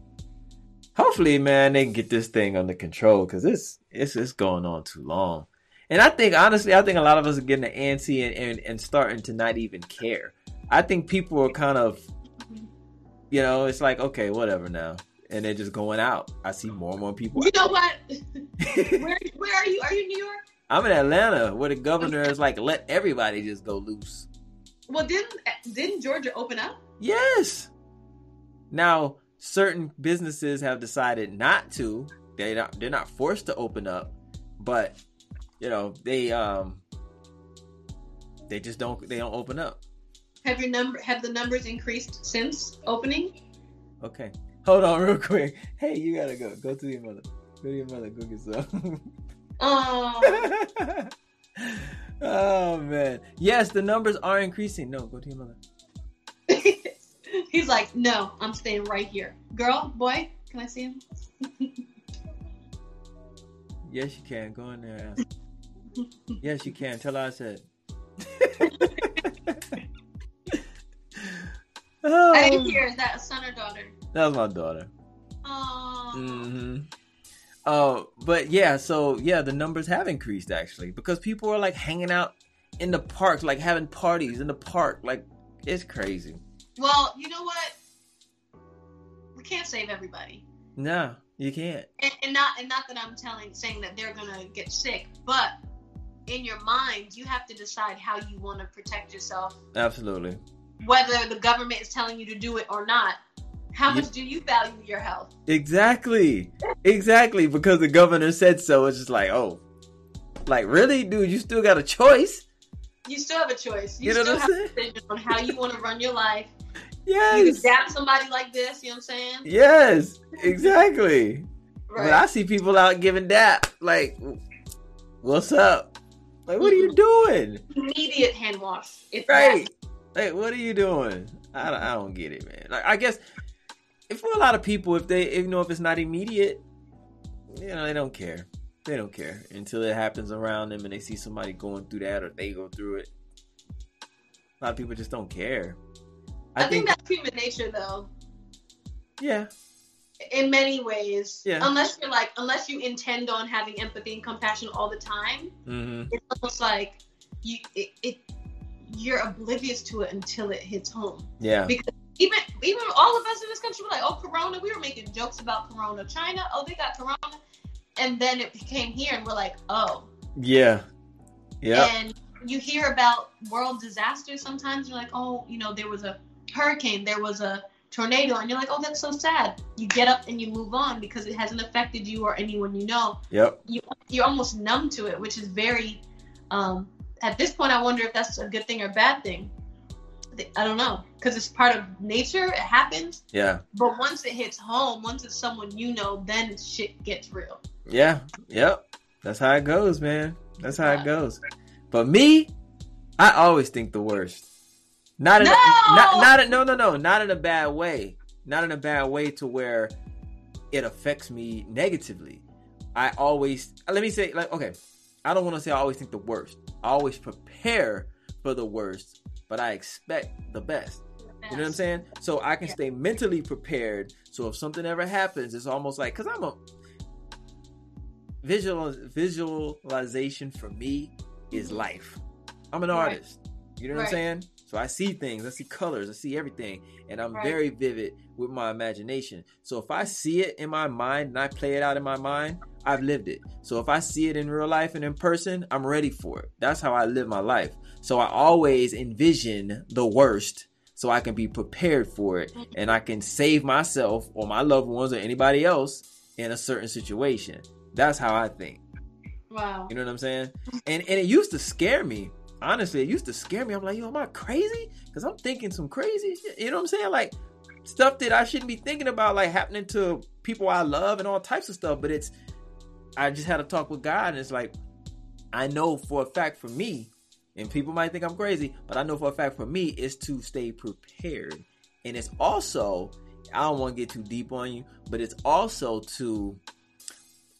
Hopefully, man, they can get this thing under control because it's it's it's going on too long. And I think honestly, I think a lot of us are getting antsy and, and, and starting to not even care. I think people are kind of you know, it's like, okay, whatever now. And they're just going out. I see more and more people. You know what? where where are you? Are you in New York? I'm in Atlanta where the governor is like, let everybody just go loose. Well, didn't didn't Georgia open up? Yes. Now, certain businesses have decided not to. They not, they're not forced to open up, but you know they um they just don't they don't open up. Have your number have the numbers increased since opening? Okay, hold on real quick. Hey, you gotta go. Go to your mother. Go to your mother. Go get some. Oh, oh man, yes, the numbers are increasing. No, go to your mother. he's like, no, I'm staying right here. Girl, boy, can I see him? Yes, you can. Go in there. yes, you can. Tell her I said. Oh, I didn't hear. Is that a son or daughter? that was my daughter. Oh, hmm Oh, but yeah, so yeah, the numbers have increased actually because people are like hanging out in the parks, like having parties in the park. Like it's crazy. well, you know what? We can't save everybody. No, you can't. and, and not and not that I'm telling saying that they're gonna get sick, but in your mind you have to decide how you want to protect yourself, Absolutely. Whether the government is telling you to do it or not. How much do you value your health? Exactly. Exactly. Because the governor said so. It's just like, oh, like really, dude, you still got a choice. You still have a choice. You, You know still what I'm have a decision on how you want to run your life. You Yes. can dap somebody like this. You know what I'm saying? Yes. Exactly. Right. But I see people out giving dap. Like, what's up? Like, what are you mm-hmm. doing? Immediate hand wash. If Right. Like, what are you doing? I don't, I don't get it, man. Like, I guess if for a lot of people, if they, if, you know, if it's not immediate, you know, they don't care. They don't care until it happens around them and they see somebody going through that or they go through it. A lot of people just don't care. I, think, that's human nature, though. yeah, In many ways, Yeah. unless you're like, unless you intend on having empathy and compassion all the time, hmm it's almost like you it, it you're oblivious to it until it hits home. yeah, Even even all of us in this country were like, oh Corona, we were making jokes about Corona. China, oh they got Corona. And then it came here and we're like, oh. yeah, yeah, And you hear about world disasters sometimes, you're like, oh, you know, there was a hurricane, there was a tornado, and you're like, oh, that's so sad. You get up and you move on because it hasn't affected you or anyone you know. yep, you you're almost numb to it, which is very. Um, at this point, I wonder if that's a good thing or bad thing. I don't know because it's part of nature. It happens, yeah, but once it hits home, once it's someone you know, then shit gets real. yeah, yep. That's how it goes, man. That's how it goes. But me, I always think the worst. Not in No! a, not not in, no no no not in a bad way. Not in a bad way to where it affects me negatively. I always let me say like okay, I don't want to say I always think the worst. I always prepare for the worst, but I expect the best. You know what I'm saying? So I can Yeah. stay mentally prepared. So if something ever happens, it's almost like because I'm a visual visualization for me is mm-hmm. life. I'm an Right. artist. You know what I'm saying? So I see things, I see colors, I see everything, and I'm Right. very vivid with my imagination. So if I see it in my mind and I play it out in my mind, I've lived it. So if I see it in real life and in person, I'm ready for it. That's how I live my life. So I always envision the worst so I can be prepared for it and I can save myself or my loved ones or anybody else in a certain situation. That's how I think. Wow. You know what I'm saying? And and it used to scare me. Honestly, it used to scare me. I'm like, yo, am I crazy? Because I'm thinking some crazy shit. You know what I'm saying? Like stuff that I shouldn't be thinking about, like happening to people I love and all types of stuff. But it's I just had a talk with God, and it's like I know for a fact for me, and people might think I'm crazy, but I know for a fact for me is to stay prepared. And it's also I don't want to get too deep on you, but it's also to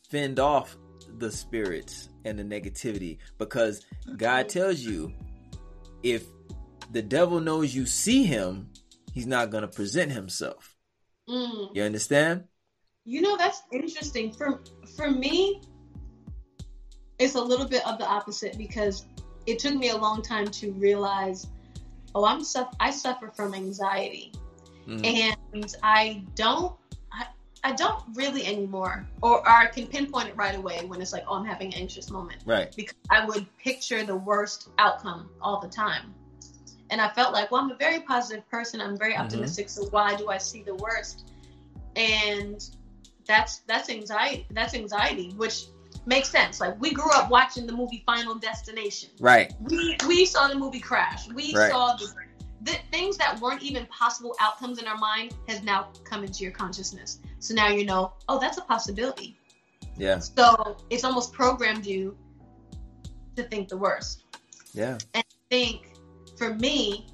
fend off the spirits and the negativity because God tells you if the devil knows you see him, he's not going to present himself. Mm. You understand? You know that's interesting. For for me, it's a little bit of the opposite because it took me a long time to realize, oh, I'm suff- I suffer from anxiety, Mhm. and I don't. I, I don't really anymore, or, or I can pinpoint it right away when it's like, oh, I'm having an anxious moment Right. because I would picture the worst outcome all the time. And I felt like, well, I'm a very positive person. I'm very Mhm. optimistic. So why do I see the worst? And that's that's anxiety. That's anxiety, which makes sense. Like we grew up watching the movie Final Destination. Right. We we saw the movie Crash. We Right. saw the, the things that weren't even possible outcomes in our mind has now come into your consciousness. So now you know, oh, that's a possibility. Yeah. So it's almost programmed you to think the worst. Yeah. And I think for me,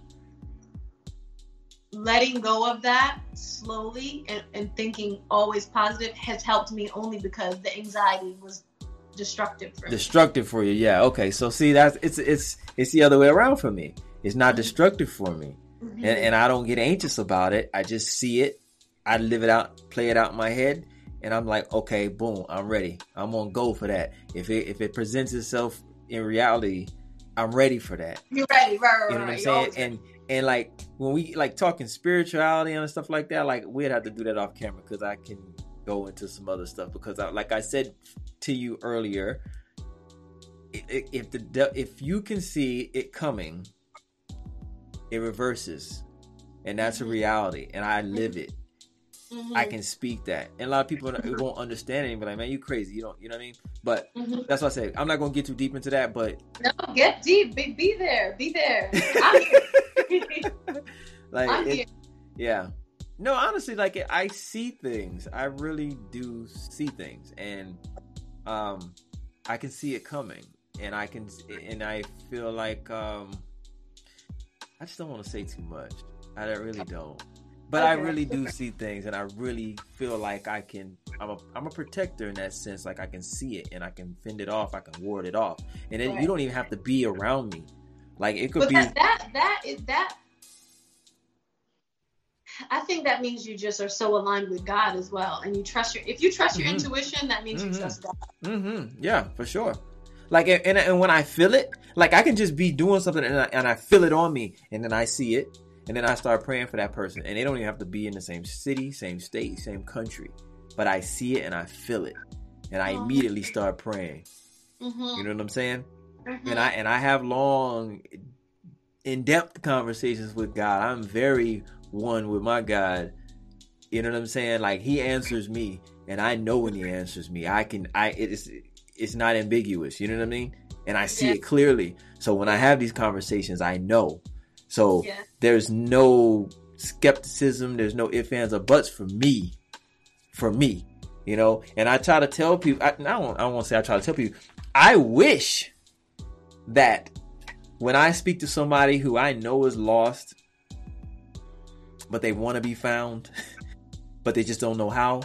letting go of that slowly and, and thinking always positive has helped me only because the anxiety was destructive for me. Destructive for you. Yeah. Okay. So see, that's it's it's it's the other way around for me. It's not destructive for me, Mhm. and and I don't get anxious about it. I just see it. I live it out, play it out in my head, and I'm like, okay, boom, I'm ready. I'm gonna go for that. If it if it presents itself in reality, I'm ready for that. You're ready, right, right, You know right. what I'm saying? And and like when we like talking spirituality and stuff like that, like we'd have to do that off camera because I can go into some other stuff because I, like I said to you earlier, if the if you can see it coming, it reverses, and that's a reality, and I live it. Mhm, I can speak that, and a lot of people won't understand it. But like, man, you crazy. You don't, you know what I mean? But mhm. that's what I say. I'm not gonna get too deep into that, but No, get deep. Be, be there. Be there. I'm here. like I'm it- here. yeah no honestly like i see things i really do see things and um i can see it coming and i can and i feel like um i just don't want to say too much i really don't but i really do see things and i really feel like i can i'm a i'm a protector in that sense like i can see it and i can fend it off i can ward it off and then you don't even have to be around me like it could But be that, that that is that. I think that means you just are so aligned with God as well, and you trust your. If you trust your Mhm. intuition, that means Mhm. you trust God. Mm-hmm. Yeah, for sure. Like, and, and when I feel it, like I can just be doing something and I, and I feel it on me, and then I see it, and then I start praying for that person, and they don't even have to be in the same city, same state, same country, but I see it and I feel it, and I immediately start praying. Mm-hmm. You know what I'm saying? Mhm. And I and I have long, in depth conversations with God. I'm very one with my God. You know what I'm saying? Like He answers me, and I know when He answers me. I can. I it's it's not ambiguous. You know what I mean? And I see Yeah. it clearly. So when I have these conversations, I know. So Yeah. there's no skepticism. There's no ifs, ands, or buts for me. For me, you know. And I try to tell people. I, I don't. I don't want to say I try to tell people. I wish that when I speak to somebody who I know is lost, but they want to be found, but they just don't know how,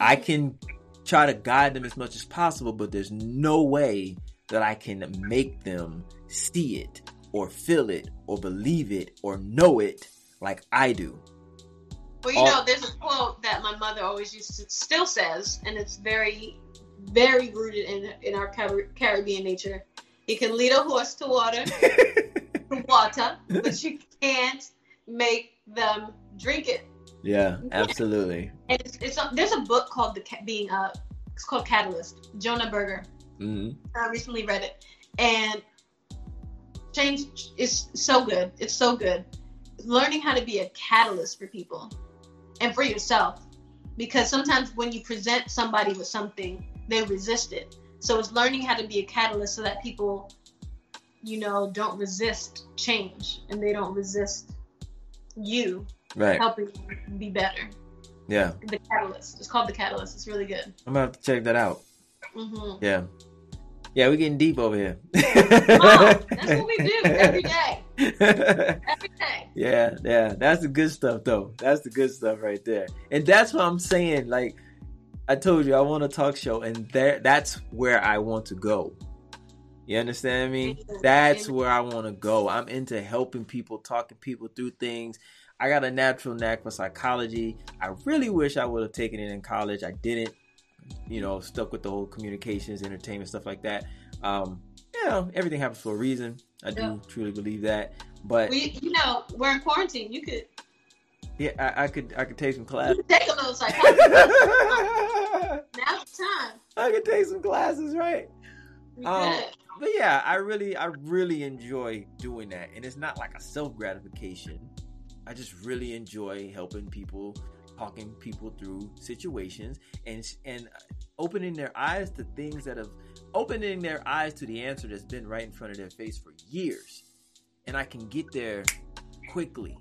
I can try to guide them as much as possible, but there's no way that I can make them see it or feel it or believe it or know it like I do. Well, you all- know, there's a quote that my mother always used to, still says, and it's very, very rooted in in our Car- Caribbean nature. You can lead a horse to water, to water, but you can't make them drink it. yeah, absolutely. And it's, it's a, there's a book called the being uh it's called Catalyst. Jonah Berger. hmm I recently read it, and change is so good. It's so good. Learning how to be a catalyst for people and for yourself, because sometimes when you present somebody with something, they resist it. So it's learning how to be a catalyst so that people, you know, don't resist change and they don't resist you Right. helping you be better. Yeah. The catalyst. It's called the catalyst. It's really good. I'm gonna have to check that out. hmm Yeah. Yeah, we're getting deep over here. That's what we do every day. Every day. Yeah, yeah, that's the good stuff though. That's the good stuff right there. And that's what I'm saying. Like I told you, I want a talk show, and there that's where I want to go. You understand me? That's where I want to go. I'm into helping people, talking people through things. I got a natural knack for psychology. I really wish I would have taken it in college. I didn't. You know, stuck with the whole communications, entertainment, stuff like that. Um, you know, everything happens for a reason. I do truly believe that. But We, you know, we're in quarantine. You could, yeah, I, I could I could take some you class. could take a little psychology. Now's the time. I could take some classes, right? Um. But yeah, I really I really enjoy doing that, and it's not like a self gratification. I just really enjoy helping people, talking people through situations, and and opening their eyes to things that have opening their eyes to the answer that's been right in front of their face for years, and I can get there quickly.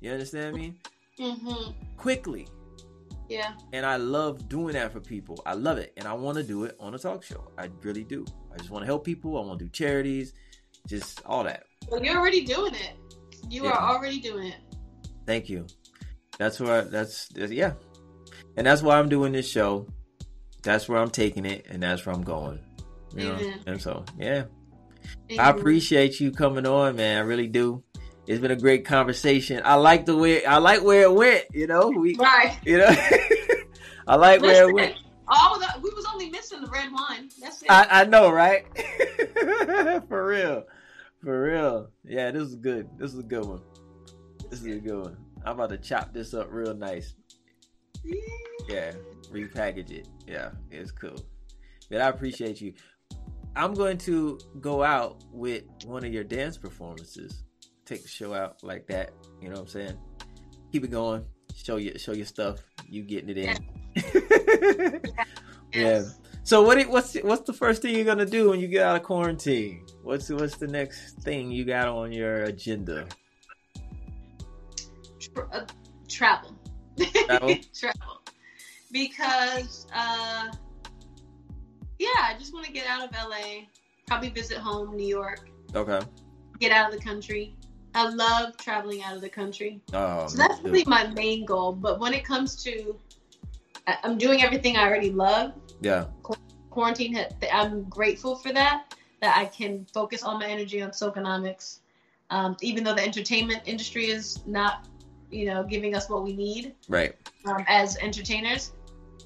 You understand me? Mm-hmm. Quickly. Yeah. And I love doing that for people. I love it. And I want to do it on a talk show. I really do. I just want to help people. I want to do charities, just all that. Well, you're already doing it. You Yeah. are already doing it. Thank you. That's where that's, that's yeah. And that's why I'm doing this show. That's where I'm taking it and that's where I'm going. You know? Amen. And so, yeah. I appreciate you coming on, man. I really do. It's been a great conversation. I like the way I like where it went, you know? We Right. you know I like where it went. all that, we was only missing the red wine. That's it. I, I know, right? For real. For real. Yeah, this is good. This is a good one. This is a good one. I'm about to chop this up real nice. Yeah, repackage it. Yeah, it's cool. But I appreciate you. I'm going to go out with one of your dance performances. Take the show out like that. You know what I'm saying? Keep it going. Show your show your stuff. You getting it in. yeah. Yes. So what? What's what's the first thing you're gonna do when you get out of quarantine? What's what's the next thing you got on your agenda? Uh, travel. Travel? travel. Because, uh, yeah, I just want to get out of LA. Probably visit home, New York. Okay. Get out of the country. I love traveling out of the country. Oh, So that's really my main goal. But when it comes to, I'm doing everything I already love. yeah. Quarantine, I'm grateful for that. That I can focus all my energy on Socanomics. Um, even though the entertainment industry is not, you know, giving us what we need Right. um, as entertainers.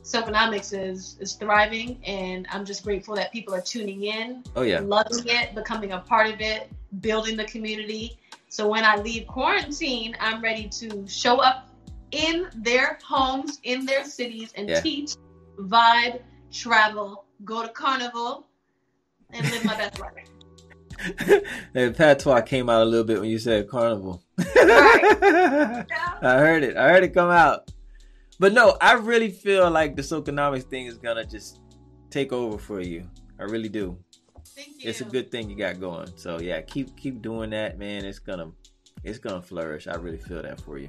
Socanomics is is thriving, and I'm just grateful that people are tuning in, Oh yeah. loving it, becoming a part of it, building the community. So when I leave quarantine, I'm ready to show up in their homes, in their cities, and Yeah. teach, vibe, travel, go to carnival, and live my best life. and patois came out a little bit when you said carnival. Right. I heard it. I heard it come out. But no, I really feel like the Socanomics thing is gonna just take over for you. I really do. Thank you. It's a good thing you got going. So yeah, keep keep doing that, man. It's gonna it's gonna flourish. I really feel that for you.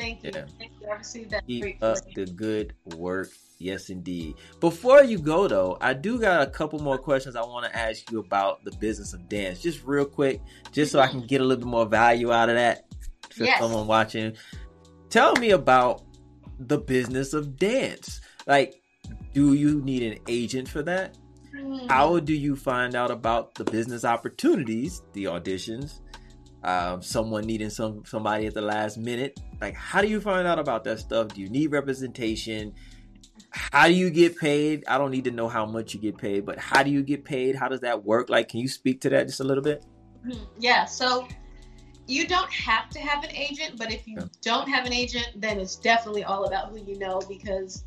Thank you. Yeah. Thank you. I received that Keep up the good work. Yes, indeed. Before you go though, I do got a couple more questions I want to ask you about the business of dance, just real quick, just so I can get a little bit more value out of that for Yes. someone watching. Tell me about the business of dance. Like, do you need an agent for that? Hmm. How do you find out about the business opportunities, the auditions, um, someone needing some somebody at the last minute? Like, how do you find out about that stuff? Do you need representation? How do you get paid? I don't need to know how much you get paid, but how do you get paid? How does that work? Like, can you speak to that just a little bit? Mhm. Yeah, so you don't have to have an agent, but if you Yeah. don't have an agent, then it's definitely all about who you know because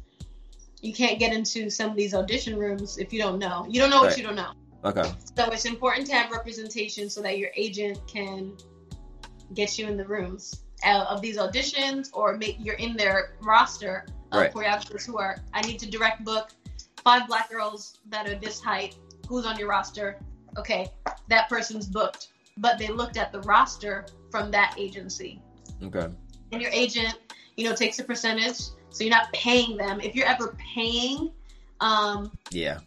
you can't get into some of these audition rooms if you don't know. You don't know what Right. you don't know. Okay. So it's important to have representation so that your agent can get you in the rooms uh, of these auditions or make you're in their roster of Right. choreographers who are I need to direct book five black girls that are this height. Who's on your roster? Okay, that person's booked. But they looked at the roster from that agency. Okay. And your agent, you know, takes a percentage. So you're not paying them. If you're ever paying, um, Yeah.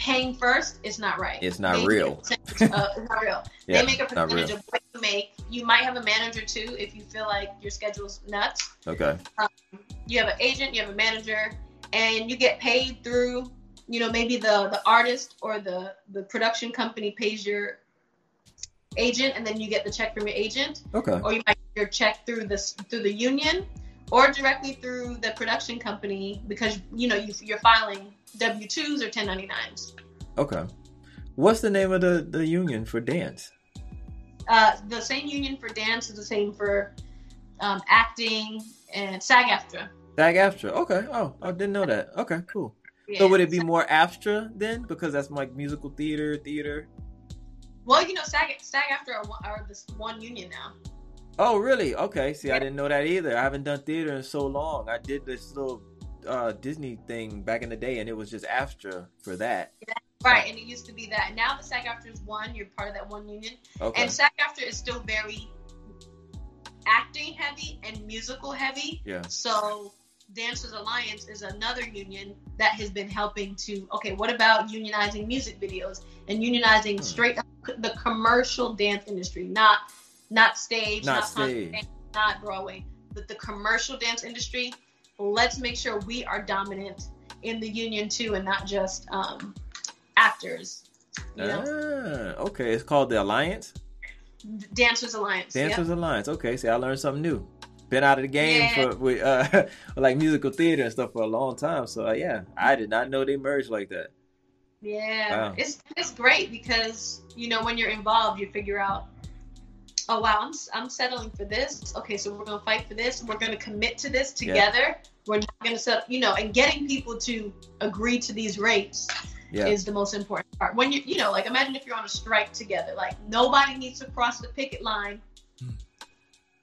Paying first is not right. It's not They real. of- it's not real. Yeah, they make a percentage of what you make. You might have a manager too if you feel like your schedule's nuts. Okay. Um, you have an agent, you have a manager, and you get paid through, you know, maybe the the artist or the the production company pays your agent, and then you get the check from your agent, Okay. or you might get your check through this through the union, or directly through the production company because you know you, you're filing W twos or 1099s. Okay. What's the name of the the union for dance? Uh, the same union for dance is the same for um, acting and SAG-AFTRA. SAG AFTRA. Okay. Oh, I didn't know that. Okay, cool. Yeah. So would it be more AFTRA then? Because that's like musical theater, theater. Well, you know, SAG SAG-AFTRA are, are this one union now. Oh, really? Okay. See, I didn't know that either. I haven't done theater in so long. I did this little uh, Disney thing back in the day, and it was just AFTRA for that. Right, and it used to be that. Now the SAG-AFTRA is one, you're part of that one union. Okay. And SAG-AFTRA is still very acting heavy and musical heavy. Yeah. So Dancers Alliance is another union that has been helping to okay, what about unionizing music videos and unionizing Hmm. straight up the commercial dance industry, not not stage, Not not, stage. not Broadway, but the commercial dance industry. Let's make sure we are dominant in the union too, and not just um, actors. You know, Ah, okay. It's called the Alliance. Dancers Alliance. yep. Dancers Alliance. Okay. See, I learned something new. Been out of the game Yeah. for with uh like musical theater and stuff for a long time. So uh, yeah, I did not know they merged like that. Yeah, Wow. it's it's great because you know when you're involved, you figure out, oh wow, I'm I'm settling for this. Okay, so we're gonna fight for this. We're gonna commit to this Yeah. Together. We're not gonna settle, you know, and getting people to agree to these rates Yeah. is the most important part. When you you know, like imagine if you're on a strike together, like nobody needs to cross the picket line. Hmm.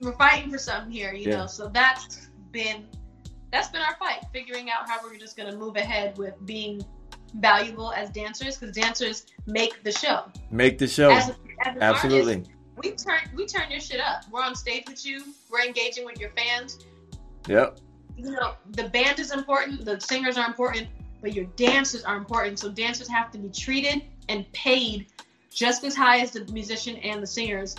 We're fighting for something here, you Yeah. know. So that's been that's been our fight, figuring out how we're just gonna move ahead with being valuable as dancers because dancers make the show. Make the show. As, a, as Absolutely. artist, we turn we turn your shit up. We're on stage with you. We're engaging with your fans. Yep. You know, the band is important. The singers are important, but your dancers are important. So dancers have to be treated and paid just as high as the musician and the singers,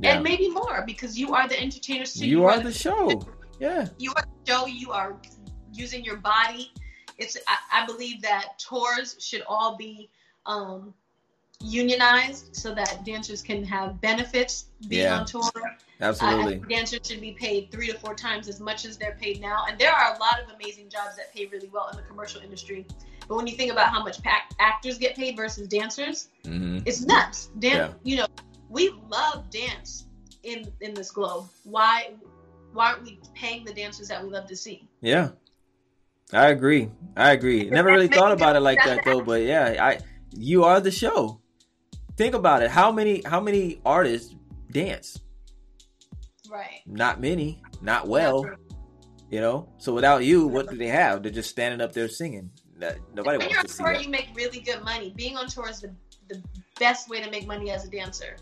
Yeah. and maybe more because you are the entertainers too. you are the show. Yeah. you are the show. You are using your body. It's. I, I believe that tours should all be um, unionized so that dancers can have benefits being Yeah. on tour. Absolutely. think dancers should be paid three to four times as much as they're paid now. And there are a lot of amazing jobs that pay really well in the commercial industry. But when you think about how much actors get paid versus dancers, hmm it's nuts. Dan- Yeah. You know, we love dance in in this globe. Why why aren't we paying the dancers that we love to see? Yeah. I agree. I agree. Never really thought about it like that though, but yeah, I you are the show. Think about it. How many how many artists dance? Right. Not many. Not well, you know. So without you, what do they have? They're just standing up there singing. Nobody when you're wants on to see tour, that. you make really good money. Being on tour is the the best way to make money as a dancer.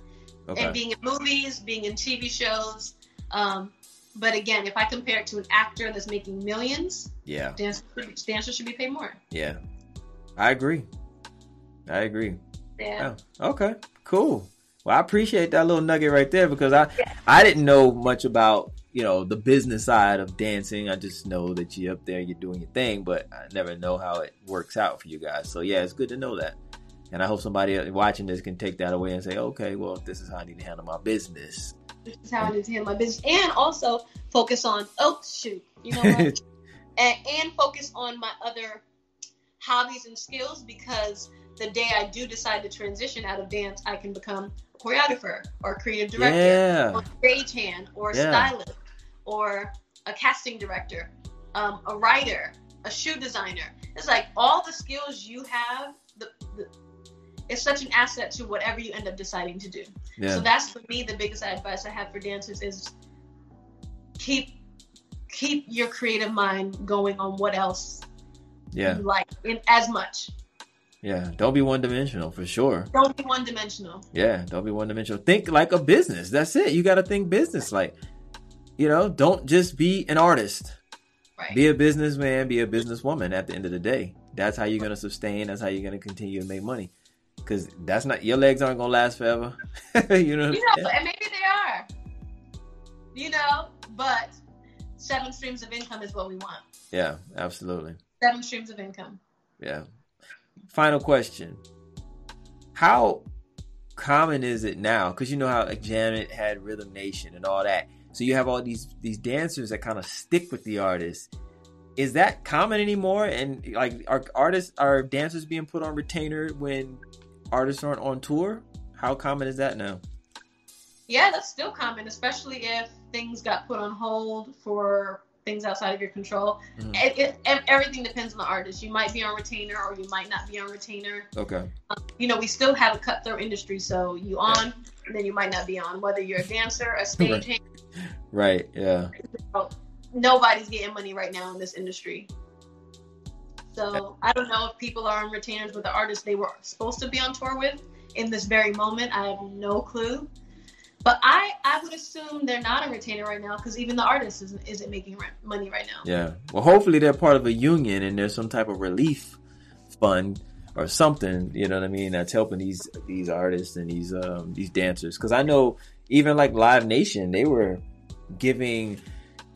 and being in movies, being in TV shows. Um, but again, if I compare it to an actor that's making millions, Yeah. dancers, dancers should be paid more. Yeah. I agree. I agree. Yeah. Oh, okay, cool. Well, I appreciate that little nugget right there because I I didn't know much about you know the business side of dancing. I just know that you're up there, you're doing your thing, but I never know how it works out for you guys. So yeah, it's good to know that. And I hope somebody watching this can take that away and say, okay, well, this is how I need to handle my business. This is how I need to handle my business, and also focus on oh shoot, you know what, and, and focus on my other hobbies and skills because the day I do decide to transition out of dance, I can become a choreographer or creative director. yeah, or stagehand or Yeah. stylist or a casting director, um, a writer, a shoe designer. It's like all the skills you have. The, the it's such an asset to whatever you end up deciding to do. yeah, So that's for me the biggest advice I have for dancers is keep keep your creative mind going on what else yeah, you like in as much. Yeah. Don't be one dimensional for sure. Don't be one dimensional. Yeah, don't be one dimensional. Think like a business. That's it. You got to think business. Like, you know, don't just be an artist. Right. Be a businessman, be a businesswoman at the end of the day. That's how you're going to sustain. That's how you're going to continue to make money. Because that's not, your legs aren't going to last forever. you know? You know, and maybe they are. You know, but seven streams of income is what we want. Yeah, absolutely. Seven streams of income. Yeah. Final question. How common is it now? Because you know how like Janet had Rhythm Nation and all that. So you have all these these dancers that kind of stick with the artist. Is that common anymore? And like, are artists are dancers being put on retainer when artists aren't on tour? How common is that now? Yeah, that's still common, especially if things got put on hold for things outside of your control. Mhm. It, it, ev- everything depends on the artist. You might be on retainer or you might not be on retainer. Okay. You know, we still have a cutthroat industry, so you on, and then you might not be on. Whether you're a dancer, a stagehand, Right. Yeah. nobody's getting money right now in this industry. So I don't know if people are on retainers with the artists they were supposed to be on tour with in this very moment. I have no clue. But I, I would assume they're not a retainer right now because even the artist isn't, isn't making rent, money right now. Yeah. Well, hopefully they're part of a union and there's some type of relief fund or something. You know what I mean? That's helping these these artists and these um these dancers. Because I know even like Live Nation, they were giving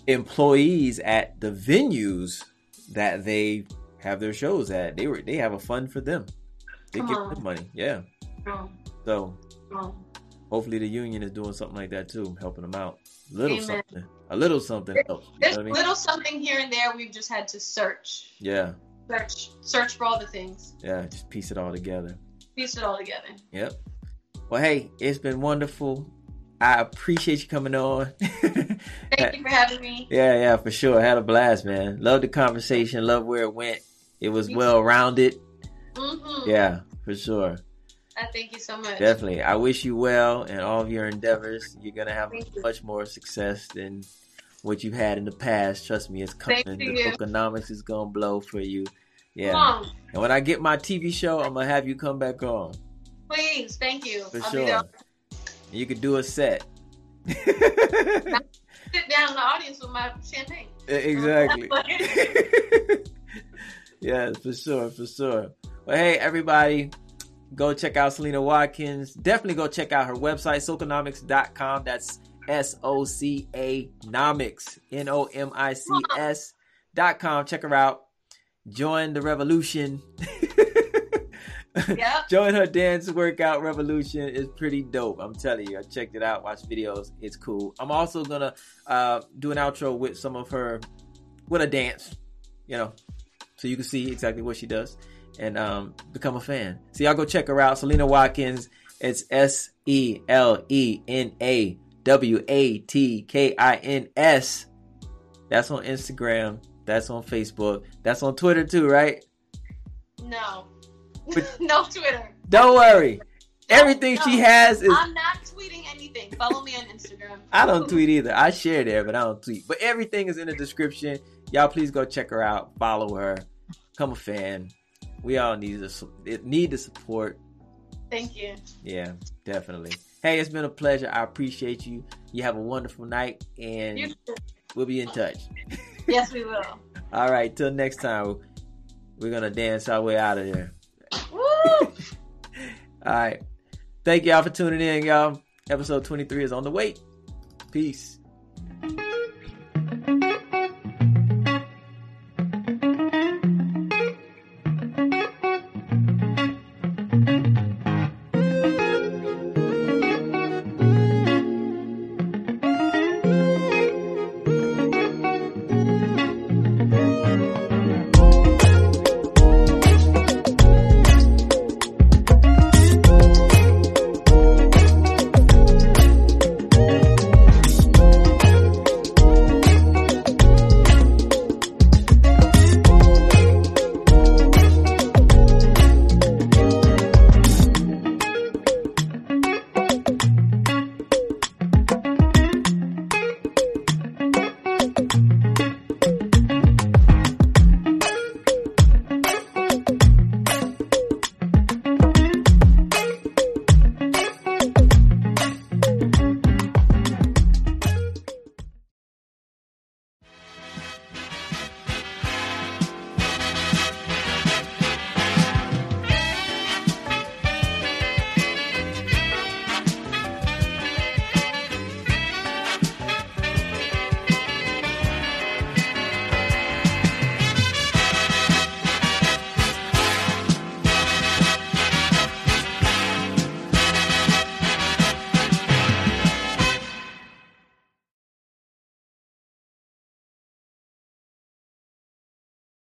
employees at the venues that they have their shows at. They were they have a fund for them. They Come give on. them money. Yeah. Um, So um, hopefully the union is doing something like that too, helping them out. A little Amen. something. A little something helps. You there's I mean? little something here and there. We've just had to search, Yeah. search, search for all the things, Yeah. Just piece it all together. piece it all together. Yep. Well, hey, it's been wonderful. I appreciate you coming on. Thank you for having me. yeah, yeah, for sure. I had a blast, man. Love the conversation. Love where it went. It was well rounded. hmm Yeah, for sure. I thank you so much. Definitely. I wish you well in all of your endeavors. You're gonna have Thank you. much more success than what you've had in the past. Trust me, it's coming. Thank The you. Socanomics is gonna blow for you. Yeah. And when I get my TV show, I'm gonna have you come back on please. Thank you. for I'll be sure. there. You could do a set. Sit down in the audience with my champagne. exactly. yes, for sure, for sure. Well, hey, everybody, go check out Selena Watkins. Definitely go check out her website, socanomics.com. That's S O C A Nomics, N O M I C S dot com. Check her out. Join the revolution. Yep. Join her dance workout revolution is pretty dope. I'm telling you, I checked it out, watched videos. It's cool. I'm also gonna uh, do an outro with some of her with a dance, you know, so you can see exactly what she does and um, become a fan. So y'all go check her out, Selena Watkins. It's S E L E N A W A T K I N S. That's on Instagram. That's on Facebook. That's on Twitter too, right? No. But- no Twitter. Don't worry. Everything no. she has is. I'm not tweeting anything. Follow me on Instagram. I don't tweet either. I share there, but I don't tweet. But everything is in the description. Y'all, please go check her out. Follow her. Become a fan. We all need the need the support. Thank you. Yeah, definitely. Hey, it's been a pleasure. I appreciate you. You have a wonderful night, and we'll be in touch. Yes, we will. All right, till next time. We're gonna dance our way out of here. Woo! All right. Thank y'all for tuning in, y'all. Episode 23 is on the way. Peace.